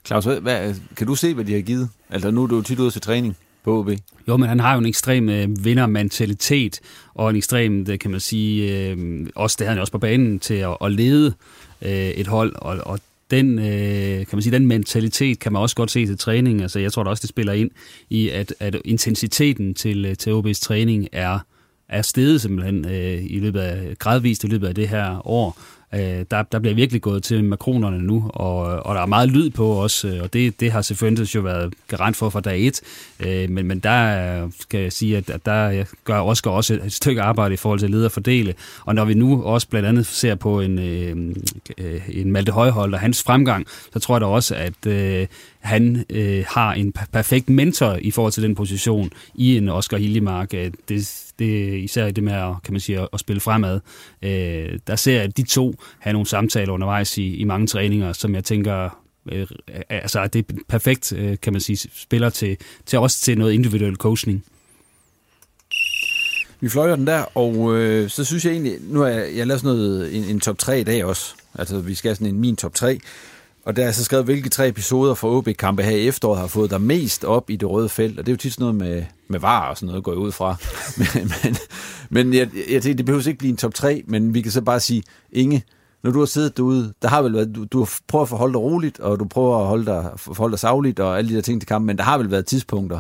Claus, hvad, kan du se, hvad de har givet? Altså, nu er du tit ude til træning på OB. Jo, men han har jo en ekstrem øh, vindermentalitet, og en ekstrem, det kan man sige, øh, også det havde han også på banen til at, at lede øh, et hold, og, og den, øh, kan man sige, den mentalitet kan man også godt se til træning. Altså, jeg tror da også, det spiller ind i, at, at intensiteten til, øh, til OB's træning er, er steget simpelthen øh, i løbet af, gradvist i løbet af det her år. Øh, der, der bliver virkelig gået til makronerne nu, og, og der er meget lyd på også, øh, og det, det har selvfølgelig jo været garant for fra dag et. Øh, men, men der skal jeg sige, at, at der gør Oscar også et, et stykke arbejde i forhold til at lede og fordele. Og når vi nu også blandt andet ser på en, øh, øh en Malte Højhold og hans fremgang, så tror jeg da også, at øh, han øh, har en perfekt mentor i forhold til den position i en Oscar Hildemark. Det, det, især i det med at, kan man sige, at spille fremad. Øh, der ser jeg, at de to have nogle samtaler undervejs i, i mange træninger, som jeg tænker øh, altså at det er perfekt, øh, kan man sige, spiller til, til også til noget individuel coaching. Vi fløjer den der, og øh, så synes jeg egentlig, nu har jeg, jeg lavet sådan noget, en, en top 3 i dag også. Altså, vi skal have sådan en min top 3. Og der er så skrevet, hvilke tre episoder fra OB-kampe her i efteråret har fået dig mest op i det røde felt. Og det er jo tit sådan noget med, med var og sådan noget, går jeg ud fra. men men, men jeg, jeg tænker, det behøver ikke blive en top 3, men vi kan så bare sige, Inge, når du har siddet derude, der har vel været, du, du prøver at forholde dig roligt, og du prøver at holde dig, forholde dig savligt og alle de der ting til kampen, men der har vel været tidspunkter,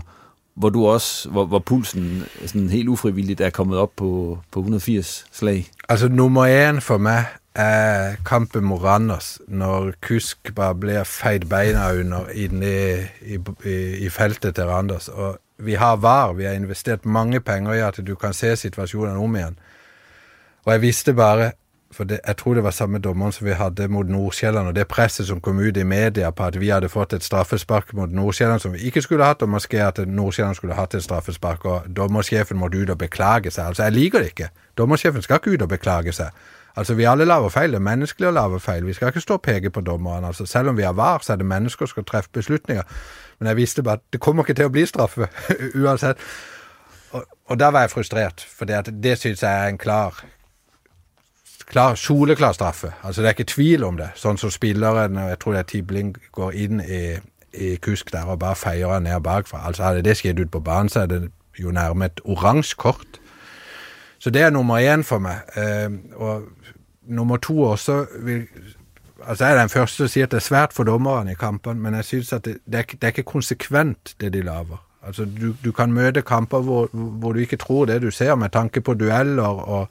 hvor du også, hvor, hvor pulsen sådan helt ufrivilligt er kommet op på, på 180 slag? Altså nummer 1 for mig eh, kampen mot Randers, når Kusk bare blir feid beina under inne i, eh, i, i feltet til Randers. Og vi har VAR, vi har investert mange penger i at du kan se situationen om igjen. Og jeg visste bare, for det, jeg tror det var samme dommeren som vi hadde mot Nordsjælland, og det presset som kom ut i media på at vi hadde fått et straffespark mot Nordsjælland som vi ikke skulle hatt, og måske at Nordsjælland skulle hatt et straffespark, og dommersjefen måtte ut og beklage seg. Altså, jeg liker det ikke. Dommersjefen skal ikke ut og beklage seg. Altså, Vi alle laver feil. Det er menneskelig å lave feil. Vi skal ikke stå og peke på dommeren. Altså, selv om vi har VAR, så er det mennesker som skal treffe beslutninger. Men jeg visste bare at det kommer ikke til å bli straffe uansett. Og, og da var jeg frustrert, for det, det syns jeg er en klar klar, soleklar straffe. Altså Det er ikke tvil om det. Sånn som spilleren, og jeg tror det er Tibling, går inn i, i kusk der og bare feier ned bakfra. Altså Hadde det skjedd ut på banen, så er det jo nærme et oransje kort. Så det er nummer én for meg. Eh, øhm, og nummer to også vil Altså Jeg er den første som sier at det er svært for dommerne i kampene, men jeg synes at det, det, er, det er ikke konsekvent, det de lager. Altså du, du kan møte kamper hvor, hvor, du ikke tror det du ser, med tanke på dueller og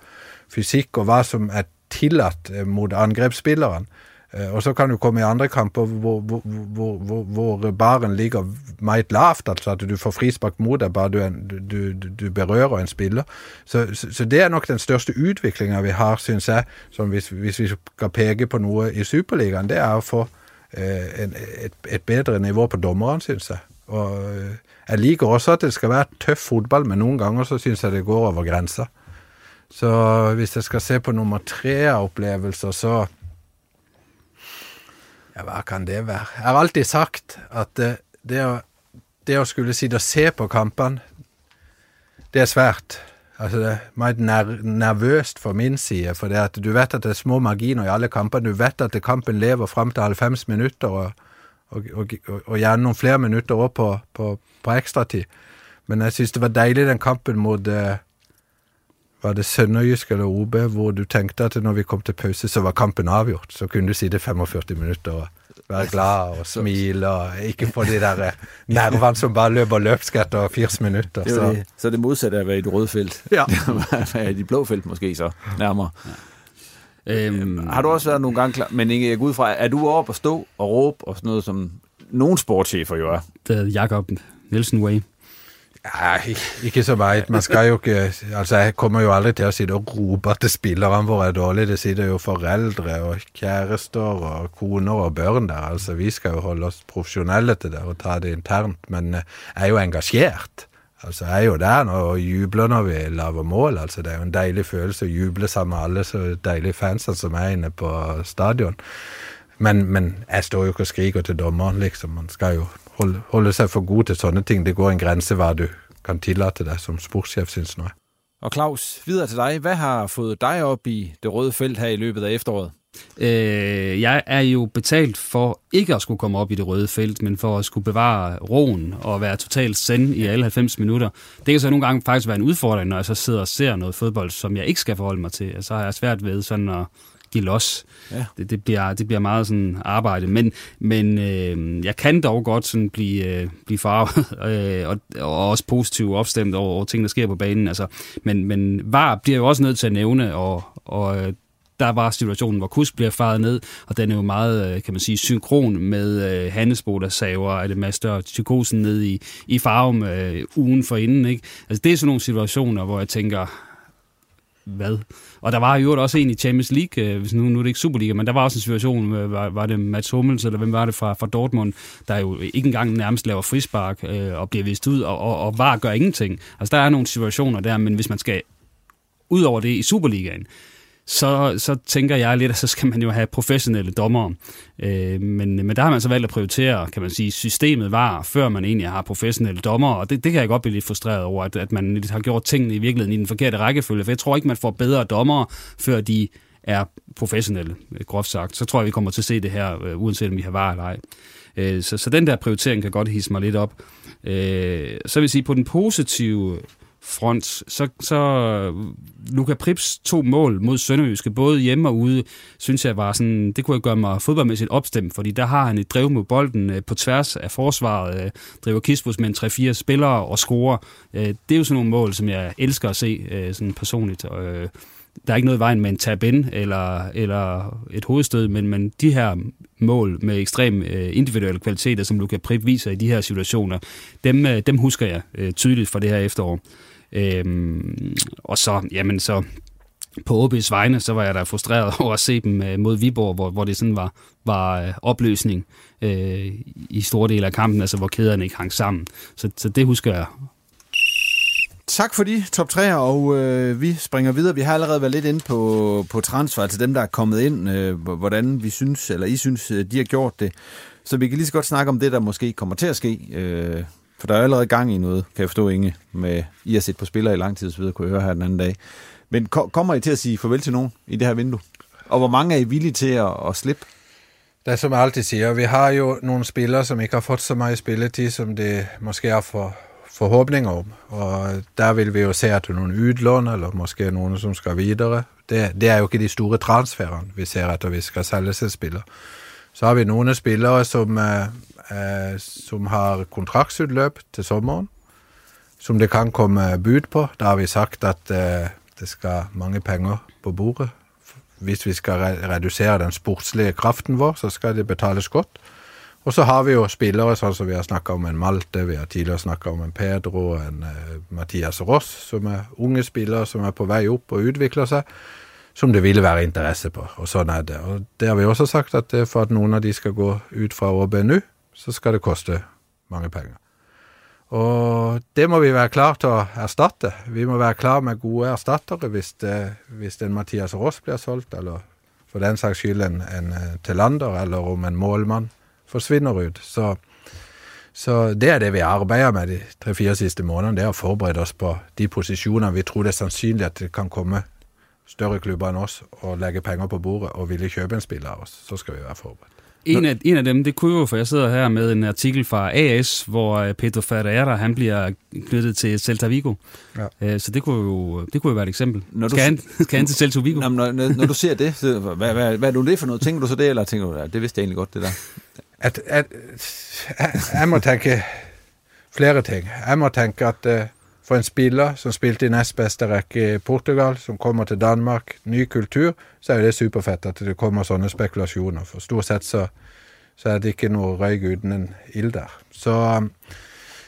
fysikk og hva som er tillatt eh, mot angrepsspilleren. Eh, og så kan du komme i andre kamper hvor, hvor, hvor, hvor baren ligger meget lavt, altså at du får frispark mot dig, bare du, du, du, berører en spiller. Så, så, så, det er nok den største udvikling vi har, synes jeg, hvis, hvis, vi skal pege på noget i Superligaen. Det er at få øh, en, et, et, bedre nivå på dommeren, synes jeg. Og øh, jeg liker også at det skal være tøff fodbold, men nogle gange så syns jeg det går over grænser. Så hvis jeg skal se på nummer tre oplevelser, så Ja, hva kan det være? Jeg har alltid sagt at det, det, å, det å, skulle sitte og se på kampene, det er svært. Altså, det er meget nervøst for min side, for det at du vet at det er små marginer i alle kampene. Du vet at kampen lever fram til 90 minutter, og, og, og, og gjerne noen flere minutter òg på, på, på ekstratid. Men jeg syns det var deilig den kampen mot uh, var det Sønderjysk eller OB, hvor du tenkte at når vi kom til pause, så var kampen avgjort. Så kunne du sitte 45 minutter og være glad og smile og ikke få de der eh, nervene som bare løper løpsk etter 80 minutter. Så. Det, så det modsatte af at være i det røde felt. Ja. være i det blå felt måske så nærmere. Ja. Øhm, har du også været nogle gange klar, men Inge, jeg går ud fra, er du oppe at stå og råbe og sådan noget, som nogle sportschefer jo er? Det er Jakob Nielsen Way. Ja, ikke så meget. Man skal jo ikke Altså, jeg kommer jo aldri til å sitte og rope at spillerne våre er dårlige. Det sitter jo foreldre og kjærester og koner og børn der. Altså, vi skal jo holde oss profesjonelle til det og ta det internt. Men øh, jeg er jo engasjert. Altså, jeg er jo der og jubler når vi lager mål. Altså, det er jo en deilig følelse å juble sammen med alle så deilige fansene altså, som er inne på stadion. Men, men jeg står jo ikke og skriker til dommeren, liksom. Man skal jo holde, holde seg for god til sånne ting. Det går en grense hva du kan tillate deg som sportschef, synes nå. Og Claus, videre til dig. Hvad har fået dig op i det røde felt her i løbet af efteråret? Øh, jeg er jo betalt for ikke at skulle komme op i det røde felt, men for at skulle bevare roen og være totalt send i alle 90 minutter. Det kan så nogle gange faktisk være en udfordring, når jeg så sidder og ser noget fodbold, som jeg ikke skal forholde mig til. Så har jeg svært ved sådan at give los. Ja. Det, det, bliver, det bliver meget sådan arbejde. Men, men øh, jeg kan dog godt sådan blive, øh, blive farvet, øh, og, og også positivt opstemt over, over ting, der sker på banen. Altså, men, men VAR bliver jo også nødt til at nævne, og, og øh, der var situationen, hvor Kus bliver faret ned, og den er jo meget, øh, kan man sige, synkron med øh, Hannesbo, der saver, at det Master og Tykosen ned i, i farven øh, ugen for inden. Ikke? Altså, det er sådan nogle situationer, hvor jeg tænker, hvad? Og der var jo også en i Champions League, øh, hvis nu, nu er det ikke Superliga, men der var også en situation, øh, var, var det Mats Hummels, eller hvem var det fra, fra Dortmund, der jo ikke engang nærmest laver frispark øh, og bliver vist ud, og, og, og var gør ingenting. Altså der er nogle situationer der, men hvis man skal ud over det i Superligaen, så, så tænker jeg lidt, at så skal man jo have professionelle dommere. Øh, men, men der har man så valgt at prioritere, kan man sige, systemet var, før man egentlig har professionelle dommere, og det, det kan jeg godt blive lidt frustreret over, at, at man har gjort tingene i virkeligheden i den forkerte rækkefølge, for jeg tror ikke, man får bedre dommere, før de er professionelle, øh, groft sagt. Så tror jeg, vi kommer til at se det her, øh, uanset om vi har var eller ej. Øh, så, så den der prioritering kan godt hisse mig lidt op. Øh, så vil jeg sige, på den positive front, så, så Luka Prips to mål mod Sønderjyske, både hjemme og ude, synes jeg var sådan, det kunne jeg gøre mig fodboldmæssigt opstemt, fordi der har han et drev mod bolden øh, på tværs af forsvaret, øh, driver Kispus med en 3-4 spillere og scorer. Øh, det er jo sådan nogle mål, som jeg elsker at se sådan personligt. Der er ikke noget i vejen med en tab in eller, eller et hovedstød, men, men de her mål med ekstrem øh, individuelle kvaliteter, som Luka Prip viser i de her situationer, dem, øh, dem husker jeg øh, tydeligt fra det her efterår. Øhm, og så, jamen så, på OB's vegne, så var jeg da frustreret over at se dem øh, mod Viborg, hvor, hvor det sådan var, var øh, opløsning øh, i store dele af kampen, altså hvor kæderne ikke hang sammen. Så, så det husker jeg Tak for de top 3'er, og øh, vi springer videre. Vi har allerede været lidt inde på, på transfer til dem, der er kommet ind, øh, hvordan vi synes, eller I synes, øh, de har gjort det. Så vi kan lige så godt snakke om det, der måske kommer til at ske. Øh, for der er allerede gang i noget, kan jeg forstå, Inge, med I har set på spillere i lang tid, så videre, kunne jeg høre her den anden dag. Men ko- kommer I til at sige farvel til nogen i det her vindue? Og hvor mange er I villige til at, at slippe? Det er som jeg altid siger, vi har jo nogle spillere, som ikke har fået så meget spilletid, som det måske er for, forhåbninger om. Og der vil vi jo se at nogle udlån, eller måske nogen, som skal videre. Det, det er jo ikke de store transferer, vi ser at vi skal sælge sig spillere. Så har vi nogle spillere, som, uh, eh, som har kontraktsudløb til sommeren, som det kan komme bud på. Der har vi sagt at eh, det skal mange penger på bordet. Hvis vi skal reducere den sportslige kraften vår, så skal det betales godt. Og så har vi jo spillere, sånn som vi har snakka om en Malte, vi har tidligere snakka om en Pedro, en uh, Mathias Ross, som er unge spillere som er på vei opp og utvikler seg, som det ville være interesse på. Og sånn er det. Og det har vi også sagt, at for at noen av de skal gå ut fra ÅB så skal det koste mange penger. Og det må vi være klar til å erstatte. Vi må være klar med gode erstattere hvis, det, hvis en Mathias Ross blir solgt, eller for den saks skyld en, en øh, Tillander, eller om en målmann forsvinner ut. Så, så det er det vi arbeider med de tre-fire siste månedene. Det er å forberede oss på de posisjonene vi tror det er sannsynlig at det kan komme større klubber enn oss og legge penger på bordet og ville kjøpe en spiller av oss. Så skal vi være forberedt. En af, en af dem, det kunne jo, for jeg sidder her med en artikel fra AS, hvor øh, Pedro Ferreira, han bliver knyttet til Celta Vigo. Ja. Øh, så det kunne jo, det kunne jo være et eksempel. Når du, skal, han, skal han til Celta Vigo? Når, når, når du ser det, så, hvad, hvad, hvad er du det for noget? Tænker du så det, eller tænker du, ja, det vidste jeg egentlig godt, det der? At, at, jeg må tenke flere ting. Jeg må tenke at uh, for en spiller som spilte i nest rekke i Portugal, som kommer til Danmark, ny kultur, så er det superfett at det kommer sånne spekulasjoner. For stort sett så, så er det ikke noe røyk uten en ild der. Så, um,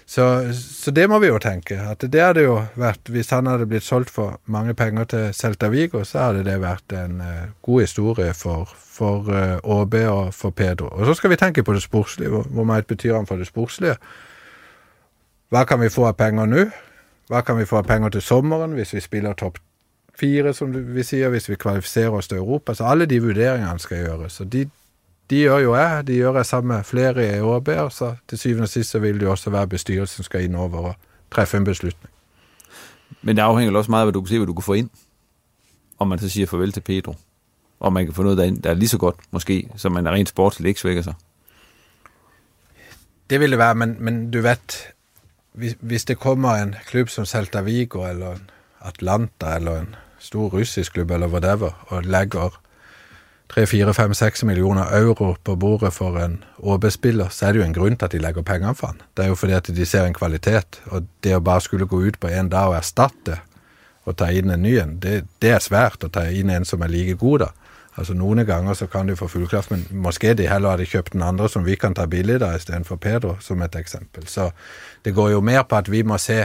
så, så, det må vi jo tenke. At det hadde jo vært, Hvis han hadde blitt solgt for mange penger til Celta Vigo, så hadde det vært en uh, god historie for, for eh, uh, ÅB og for Pedro. Og så skal vi tenke på det sportslige. Hvor, hvor mye betyr han for det sportslige? Hva kan vi få av penger nå? Hva kan vi få av penger til sommeren hvis vi spiller topp fire, som vi sier, hvis vi kvalifiserer oss til Europa? Så alle de vurderingene skal gjøres. Og de, de gjør jo jeg. De gjør jeg sammen med flere i. Og så til syvende og sist så vil det jo også være bestyrelsen som skal inn over og treffe en beslutning. Men det afhænger også meget af, hvad du kan se, hvad du kan få ind. Om man så siger farvel til Pedro. Og man kan få noget, der er lige så godt, måske, som man er rent sportsligt ikke svækker sig. Det vil det være, men, men du vet, hvis, hvis det kommer en klubb som Celta Vigo eller en Atlanta eller en stor russisk klubb eller whatever, og lægger 3, 4, 5, 6 millioner euro på bordet for en OB-spiller, så er det jo en grund til at de lægger penger for han. Det er jo fordi at de ser en kvalitet, og det at bare skulle gå ut på en dag og erstatte og ta inn en ny en, det, det er svært å ta inn en som er like god, da. Altså Noen ganger så kan de få fullkraft, men måske de heller hadde kjøpt den andre som vi kan ta billig da, istedenfor Pedro, som et eksempel. Så det går jo mer på at vi må se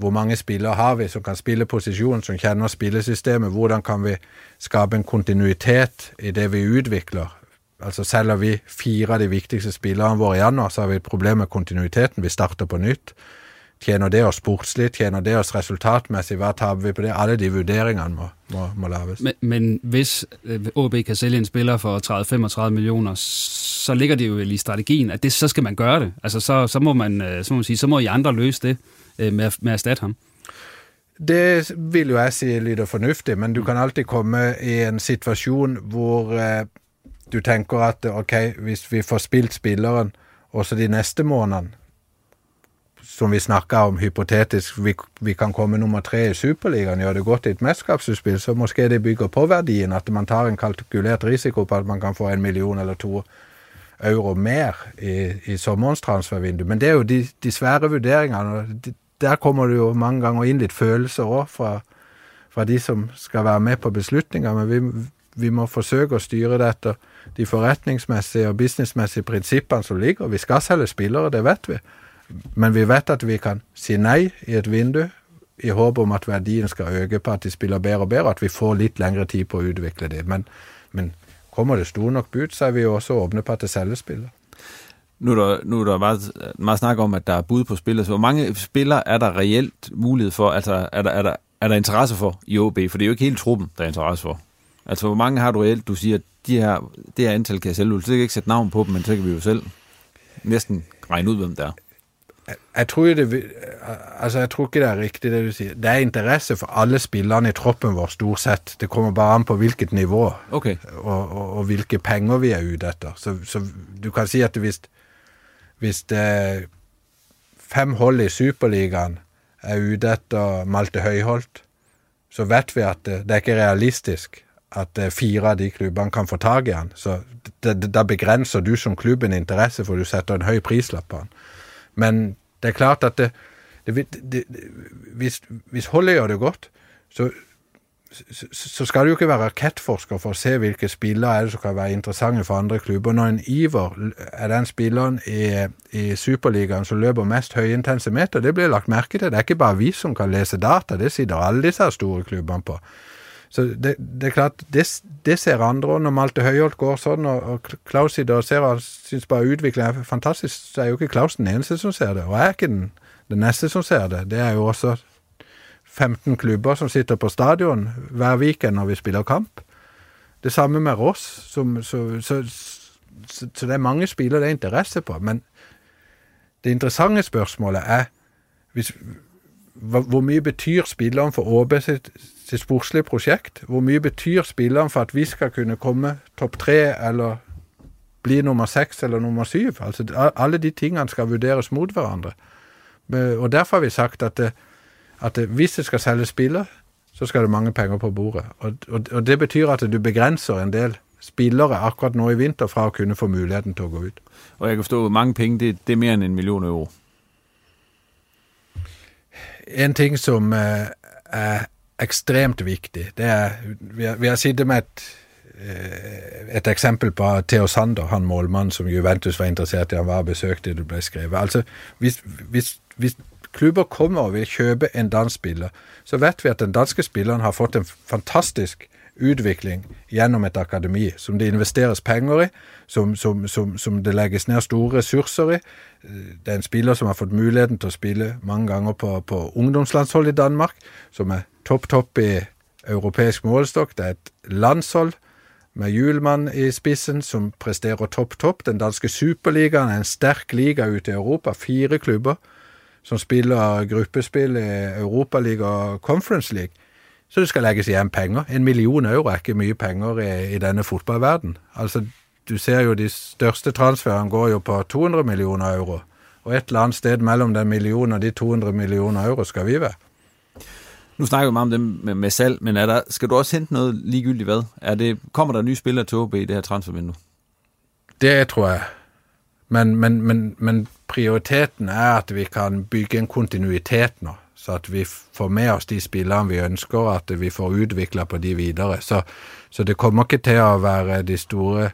hvor mange spillere har vi som kan spille posisjonen, som kjenner spillesystemet. Hvordan kan vi skape en kontinuitet i det vi utvikler? Altså Selger vi fire av de viktigste spillerne våre i januar, så har vi et problem med kontinuiteten. Vi starter på nytt tjener det oss sportslig, tjener det oss resultatmessig, hva taper vi på det? Alle de vurderingene må, må, må laves. Men, men hvis OB kan sælge en spiller for 30-35 millioner, så ligger det jo i strategien, at det, så skal man gøre det. Altså, så, så, må man, så må man sige, så må I andre løse det med, med at erstatte ham. Det vil jo jeg si lyder fornuftig, men du kan alltid komme i en situasjon hvor eh, du tenker at ok, hvis vi får spilt spilleren også de neste månedene, som vi snakker om hypotetisk, vi, vi, kan komme nummer tre i Superligaen, gjør det godt i et mesterskapsutspill, så måske det bygger på verdien, at man tar en kalkulert risiko på at man kan få en million eller to euro mer i, i sommerens transfervindu. Men det er jo de, de svære vurderingene. De, der kommer det jo mange ganger inn litt følelser òg fra, fra, de som skal være med på beslutninger. Men vi, vi må forsøke å styre det etter de forretningsmessige og businessmessige prinsippene som ligger. Vi skal selge spillere, det vet vi. Men vi vet at vi kan si nei i et vindu i håp om at verdien skal øke på at de spiller bedre og bedre, at vi får litt lengre tid på å utvikle det. Men, men kommer det store nok bud, så er vi jo også åpne på at det selges spillere. Nu er der, nu er der meget, meget snak om, at der er bud på spillere. Så hvor mange spillere er der reelt mulighed for? Altså, er der, er der, er der interesse for i OB? For det er jo ikke hele truppen, der er interesse for. Altså, hvor mange har du reelt, du siger, at de her, det her antal kan jeg selv, Så kan ikke sætte navn på dem, men så kan vi jo selv næsten regne ud, hvem det er. Jeg tror, det, altså jeg tror ikke det er riktig det du sier. Det er interesse for alle spillerne i troppen vår, stort sett. Det kommer bare an på hvilket nivå okay. og, og, og hvilke penger vi er ute etter. Så, så du kan si at hvis, hvis det fem hold i Superligaen er ute etter Malte Høyholt, så vet vi at det, det er ikke realistisk at fire av de klubbene kan få tak i han. Så da begrenser du som klubb en interesse, for du setter en høy prislapp på han. Men det er klart at det, det, det, hvis, hvis holdet gjør det godt, så så, så skal du jo ikke være raketforsker for å se hvilke spillere er det som kan være interessante for andre klubber. Når en Iver er den spilleren i, i Superligaen som løper mest høyintense meter, det blir lagt merke til. Det er ikke bare vi som kan lese data, det sitter alle disse store klubbene på. Så det, det er klart, det, det ser andre. Når Malte Høyholt går sådan, og, og Klaus sitter og ser og syns bare udviklingen er fantastisk, så er jo ikke Klaus den eneste som ser det. Og jeg er ikke den, den næste, som ser det. Det er jo også 15 klubber som sitter på stadion hver weekend når vi spiller kamp. Det samme med Ross. Som, så, så, så, så, det er mange spillere det er interesse på. Men det interessante spørsmålet er hvis, hvor mye betyr spilleren for ÅB sitt, sitt sportslige prosjekt? Hvor mye betyr spilleren for at vi skal kunne komme topp tre eller bli nummer seks eller nummer syv? Altså, alle de tingene skal vurderes mot hverandre. Og Derfor har vi sagt at det, at hvis det skal selges spiller, så skal det mange penger på bordet. Og, og, og det betyr at du begrenser en del spillere akkurat nå i vinter fra å kunne få muligheten til å gå ut. Og jeg kan forstå, at mange penge, det, det er mer enn en million euro. En ting som er ekstremt viktig, det er Vi har, vi har sittet med et, eh, et eksempel på Theo Sander, han målmannen som Juventus var interessert i. Han var besøkte det ble skrevet. Altså, hvis, hvis, hvis klubber kommer og vil kjøpe en dansk spiller, så vet vi at den danske spilleren har fått en fantastisk utvikling gjennom et akademi, som det investeres penger i, som, som, som, som, det legges ned store ressurser i. Det er en spiller som har fått muligheten til å spille mange ganger på, på ungdomslandshold i Danmark, som er topp, topp i europeisk målestokk. Det er et landshold med Hjulmann i spissen som presterer topp, topp. Den danske superligaen er en sterk liga ute i Europa. Fire klubber som spiller gruppespill i Europaligaen og Conference League. Så det skal legges igjen penger. En million euro er ikke mye penger i, i denne fotballverden. Altså, du ser jo de største transferene går jo på 200 millioner euro. Og et eller annet sted mellom den millionen og de 200 millioner euro skal vi være. Nu snakker vi meget om dem med, med salg, men er der, skal du også hente noget ligegyldigt hvad? Er det, kommer der nye spillere til OB i det her transfervindue? Det tror jeg. Men, men, men, men prioriteten er at vi kan bygge en kontinuitet nå. Så at vi får med oss de spillerne vi ønsker, at vi får udviklet på de videre. Så, så, det kommer ikke til at være de store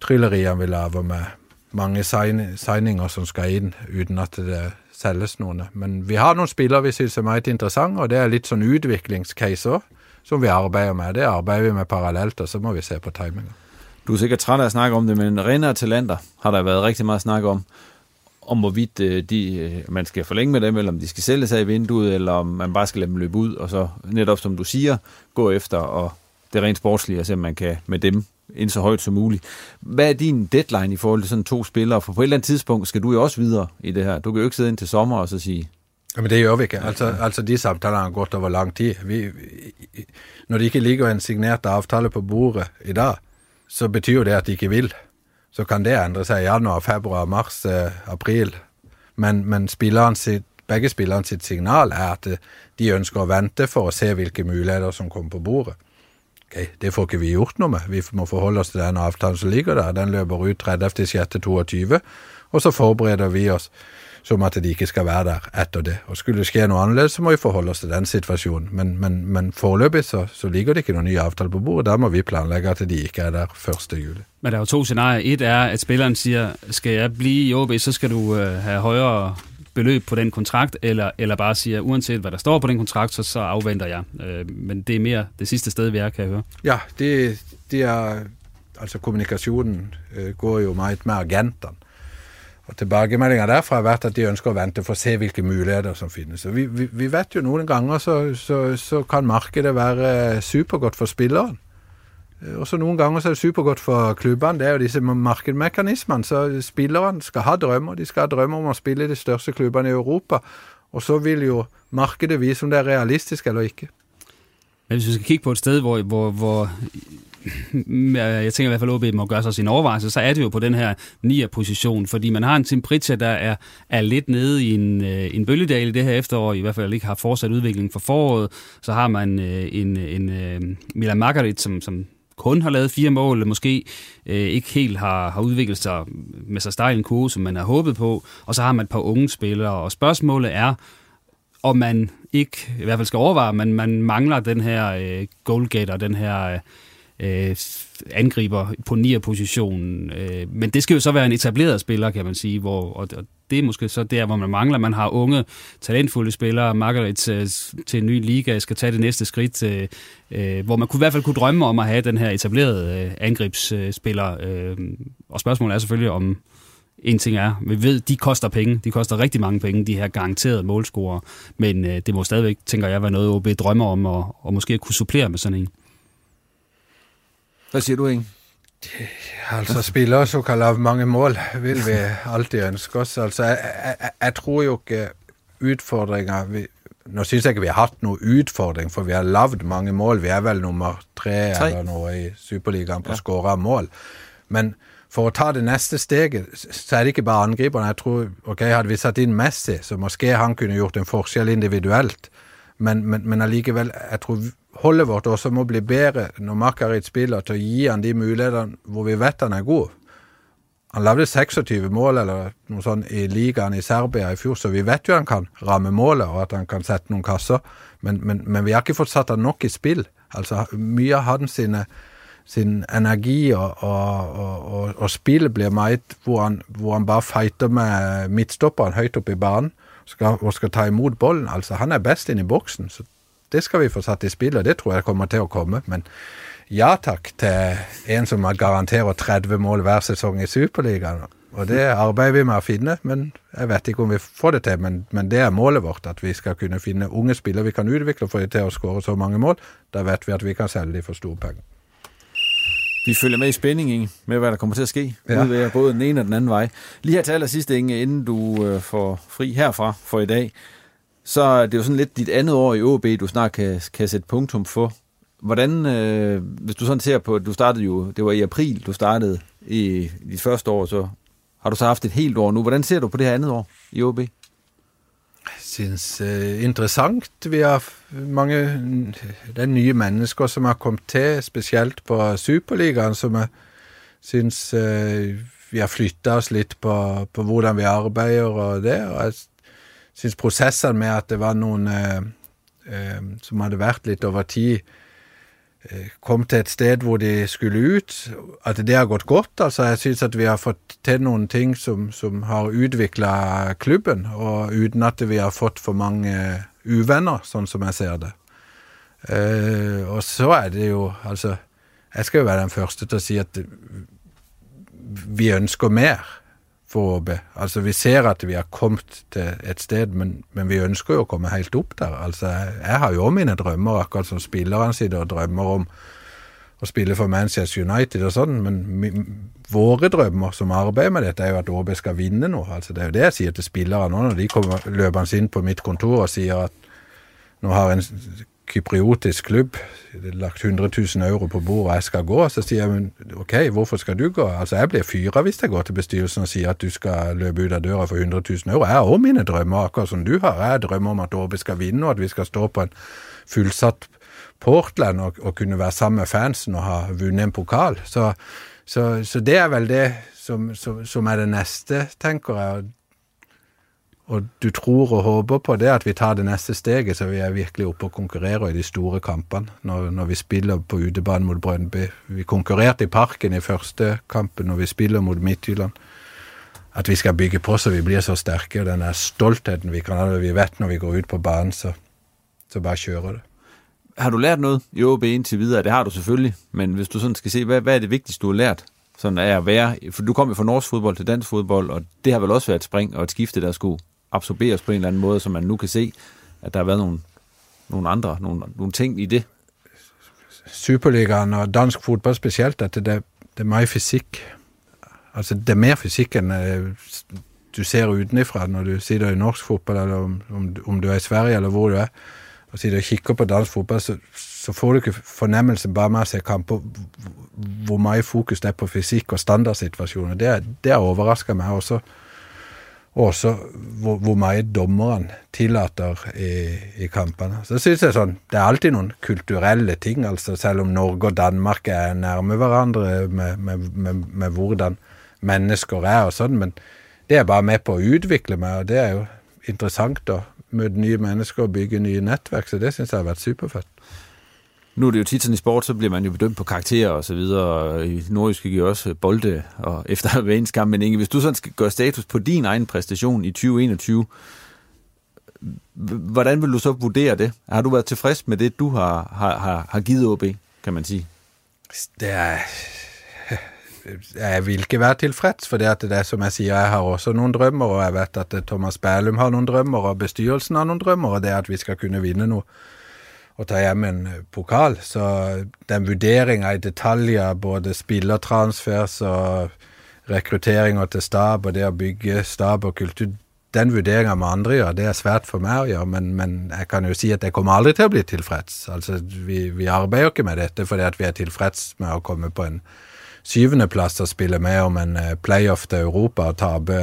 tryllerier vi laver med mange signinger som skal ind, uden at det selges noen. Men vi har noen spillere vi synes er meget interessante, og det er litt sånn udviklingscaser som vi arbejder med. Det arbejder vi med parallelt, og så må vi se på timingen. Du er sikkert træt af at snakke om det, men renere talenter har der været rigtig meget snak om om hvorvidt øh, de, øh, man skal forlænge med dem, eller om de skal sælge sig i vinduet, eller om man bare skal lade dem løbe ud, og så netop som du siger, gå efter og det rent sportslige, og se om man kan med dem ind så højt som muligt. Hvad er din deadline i forhold til sådan to spillere? For på et eller andet tidspunkt skal du jo også videre i det her. Du kan jo ikke sidde ind til sommer og så sige... Jamen det gjør vi ikke. Altså, altså de samtaler har gått over lang tid. Vi, når de ikke ligger en signeret aftale på bordet i dag, så betyder det at de ikke vil. Så kan det ændre sig i januar, februar, mars, eh, april. Men, men spilleren sit, begge spillerne sitt signal er at eh, de ønsker å vente for å se hvilke muligheter som kommer på bordet. Okay, det får ikke vi gjort noe med. Vi må forholde oss til den avtalen som ligger der. Den løper ut 30.6.22, og så forbereder vi oss som at de ikke skal være der etter det. Og skulle det skje noe annerledes, så må vi forholde oss til den situasjonen. Men, men, men foreløpig så, så ligger det ikke noen ny avtale på bordet. Der må vi planlegge at de ikke er der 1. juli. Men der er jo to scenarier. Et er, at spilleren siger, skal jeg blive i OB, så skal du øh, have højere beløb på den kontrakt, eller, eller bare siger, uanset hvad der står på den kontrakt, så, så afventer jeg. Øh, men det er mere det sidste sted, vi er, kan jeg høre. Ja, det, det er, altså kommunikationen øh, går jo meget med agenterne. Og tilbakemeldinga derfra har vært at de ønsker å vente for å se hvilke muligheter som finnes. Vi, vi, vi vet jo noen ganger så, så, så kan markedet være supergodt for spilleren. Eh, Også noen ganger så er det supergodt for klubbene. Det er jo disse markedsmekanismene. Så spillerne skal ha drømmer. De skal ha drømmer om å spille i de største klubbene i Europa. Og så vil jo markedet vise om det er realistisk eller ikke. Men hvis vi skal kigge på et sted, hvor, hvor, hvor jeg tænker i hvert fald, at OB må gøre sig sin overvejelse, så er det jo på den her 9'er position, fordi man har en Tim der er, er lidt nede i en, øh, en bølgedal i det her efterår, i hvert fald ikke har fortsat udvikling for foråret. Så har man øh, en, en, en Milan Margarit, som, som kun har lavet fire mål, måske øh, ikke helt har, har udviklet sig med så stejl en kurve, som man har håbet på. Og så har man et par unge spillere, og spørgsmålet er, om man ikke, i hvert fald skal overveje, men man mangler den her øh, goalgetter, den her øh, øh, angriber på 9. positionen. Øh, men det skal jo så være en etableret spiller, kan man sige, hvor, og, og det er måske så der, hvor man mangler. Man har unge, talentfulde spillere. Margaret til, øh, til en ny liga skal tage det næste skridt, øh, øh, hvor man kunne i hvert fald kunne drømme om at have den her etablerede øh, angrebsspiller. Øh, og spørgsmålet er selvfølgelig, om en ting er, vi ved, de koster penge. De koster rigtig mange penge, de her garanterede målscorer. Men øh, det må stadigvæk, tænker jeg, være noget, OB drømmer om, og, og måske kunne supplere med sådan en. Hvad siger du, Inge? Altså, spillere som kan lave mange mål, vil vi alltid ønske oss. Altså, jeg, jeg, jeg tror jo ikke utfordringer vi, Nå synes jeg ikke vi har hatt noe utfordring, for vi har lagd mange mål. Vi er vel nummer tre, tre. eller noe i Superligaen på ja. skåra mål. Men for å ta det neste steget, så er det ikke bare angriperne. Jeg tror, ok, Hadde vi satt inn Messi, så måske han kunne gjort en forskjell individuelt. Men, men, men allikevel, jeg tror holdet vårt også må bli bedre når Makarit spiller, til å gi han de mulighetene hvor vi vet han er god. Han lagde 26 mål eller noe sånt i ligaen i Serbia i fjor, så vi vet jo han kan ramme målet og at han kan sette noen kasser. Men, men, men vi har ikke fått satt han nok i spill. Altså, Mye av han sine, sin energi og, og, og, og spill blir meget hvor han, hvor han bare fighter med midtstopperen høyt oppe i banen skal, og skal ta emot bollen. Altså, Han er bäst inne i boksen. så det skal vi få satt i spel og det tror jeg kommer til å komme. Men ja takk til en som garanterer 30 mål hver sesong i Superligaen. Og det arbetar vi med att finna, men jeg vet ikke om vi får det til. Men, men det er målet vårt, at vi skal kunne finna unge spillere vi kan utvikle og få dem til å så mange mål. Där vet vi at vi kan sälja dem for store pengar. Vi følger med i spænding, Inge, med hvad der kommer til at ske. Ja. Ud både den ene og den anden vej. Lige her til allersidst, Inge, inden du øh, får fri herfra for i dag, så er det jo sådan lidt dit andet år i OB, du snart kan, kan sætte punktum for. Hvordan, øh, hvis du sådan ser på, du startede jo, det var i april, du startede i dit første år, så har du så haft et helt år nu. Hvordan ser du på det her andet år i OB? Syns synes uh, interessant. Vi har mange det er nye mennesker som har kommet til, spesielt på Superligaen, som jeg synes uh, vi har flyttet oss litt på, på hvordan vi arbeider og det. og jeg syns processen med at det var noen eh, eh, som hadde vært litt over tid, Eh, kom til et sted hvor det skulle ut, at det har gått godt. Altså, jeg syns at vi har fått til noen ting som, som har udviklet klubben, og uden at vi har fått for mange eh, uvenner, sånn som jeg ser det. Eh, og så er det jo Altså, jeg skal jo være den første til å si at vi ønsker mer for ÅB. Altså, vi ser at vi har kommet til et sted, men, men vi ønsker jo å komme helt opp der. Altså, jeg, har jo mine drømmer, akkurat som spillerne sitter og drømmer om å spille for Manchester United og sånn, men mi, våre drømmer som arbeider med dette, er jo at ÅB skal vinne noe. Altså, det er jo det jeg sier til spillerne nå, når de kommer løpende inn på mitt kontor og sier at nå har en kypriotisk klubb lagt 100 000 euro på bordet, og jeg skal gå. Så sier jeg men OK, hvorfor skal du gå? Altså, jeg blir fyra hvis jeg går til bestyrelsen og sier at du skal løpe ut av døra for 100 000 euro. Jeg har òg mine drømmer, akkurat som du har. Jeg drømmer om at Åbe skal vinne, og at vi skal stå på en fullsatt Portland og, og kunne være sammen med fansen og ha vunnet en pokal. Så, så, så det er vel det som, som, som, er det neste, tenker jeg. Og du tror og håper på det at vi tar det neste steget, så vi er virkelig oppe og konkurrerer i de store kampene. Når, når vi spiller på utebanen mot Brøndby. Vi konkurrerte i Parken i første kampen når vi spiller mot Midtjylland. At vi skal bygge på så vi blir så sterke. Og den stoltheten vi kan ha, vi vet når vi går ut på banen, så, så bare kjører det. Har du lært noget i OB indtil videre? Det har du selvfølgelig, men hvis du sådan skal se, hvad, hvad er det vigtigste, du har lært? Sådan er at være, for du kom jo fra norsk fodbold til dansk fodbold, og det har vel også været et spring og et skifte, der skulle absorberes på en eller anden måde, så man nu kan se, at der har været nogle, nogle andre, nogle, nogle ting i det. Superligaen og dansk fodbold specielt, at det, det er meget fysik. Altså, det er mere fysik, end øh, du ser udenifra, når du sitter i norsk fodbold, eller om, om, om du er i Sverige, eller hvor du er og sitter og kikker på dansk fodbold, så, så får du ikke fornemmelsen bare med at se kamper, hvor meget fokus det er på fysik og standardsituationer. Det, det overrasker mig også. Også hvor, hvor meget dommeren tillater i, i kampene. Så synes jeg sånn, det er alltid nogle kulturelle ting, altså selv om Norge og Danmark er nærme hverandre med, med, med, med hvordan mennesker er og sådan, men det er bare med på at udvikle mig, og det er jo interessant at møde nye mennesker og bygge nye netværk, så det synes jeg har været superfedt. Nu er det jo tit sådan i sport, så bliver man jo bedømt på karakterer og så videre, og i Nordjysk giver også øh, bolde og efter hver eneste kamp. Men Inge, hvis du sådan skal gøre status på din egen præstation i 2021, hvordan vil du så vurdere det? Har du været tilfreds med det, du har, har, har, har givet OB, kan man sige? Det er, jeg vil ikke være tilfreds, for det at det som jeg sier, jeg har også noen drømmer, og jeg vet at Thomas Berlum har noen drømmer, og bestyrelsen har noen drømmer, og det er at vi skal kunne vinne noget og ta hjem en pokal. Så øh, den vurderinga i detaljer, både spillertransfers og rekrutteringer til stab, og det å bygge stab og kultur, den vurderinga med andre gjør, det er svært for meg å gjøre, men, men, jeg kan jo si at jeg kommer aldri til å bli tilfreds. Altså, vi, vi arbeider jo ikke med dette fordi at vi er tilfreds med å komme på en syvendeplass og spille med om en øh, playoff til Europa og tape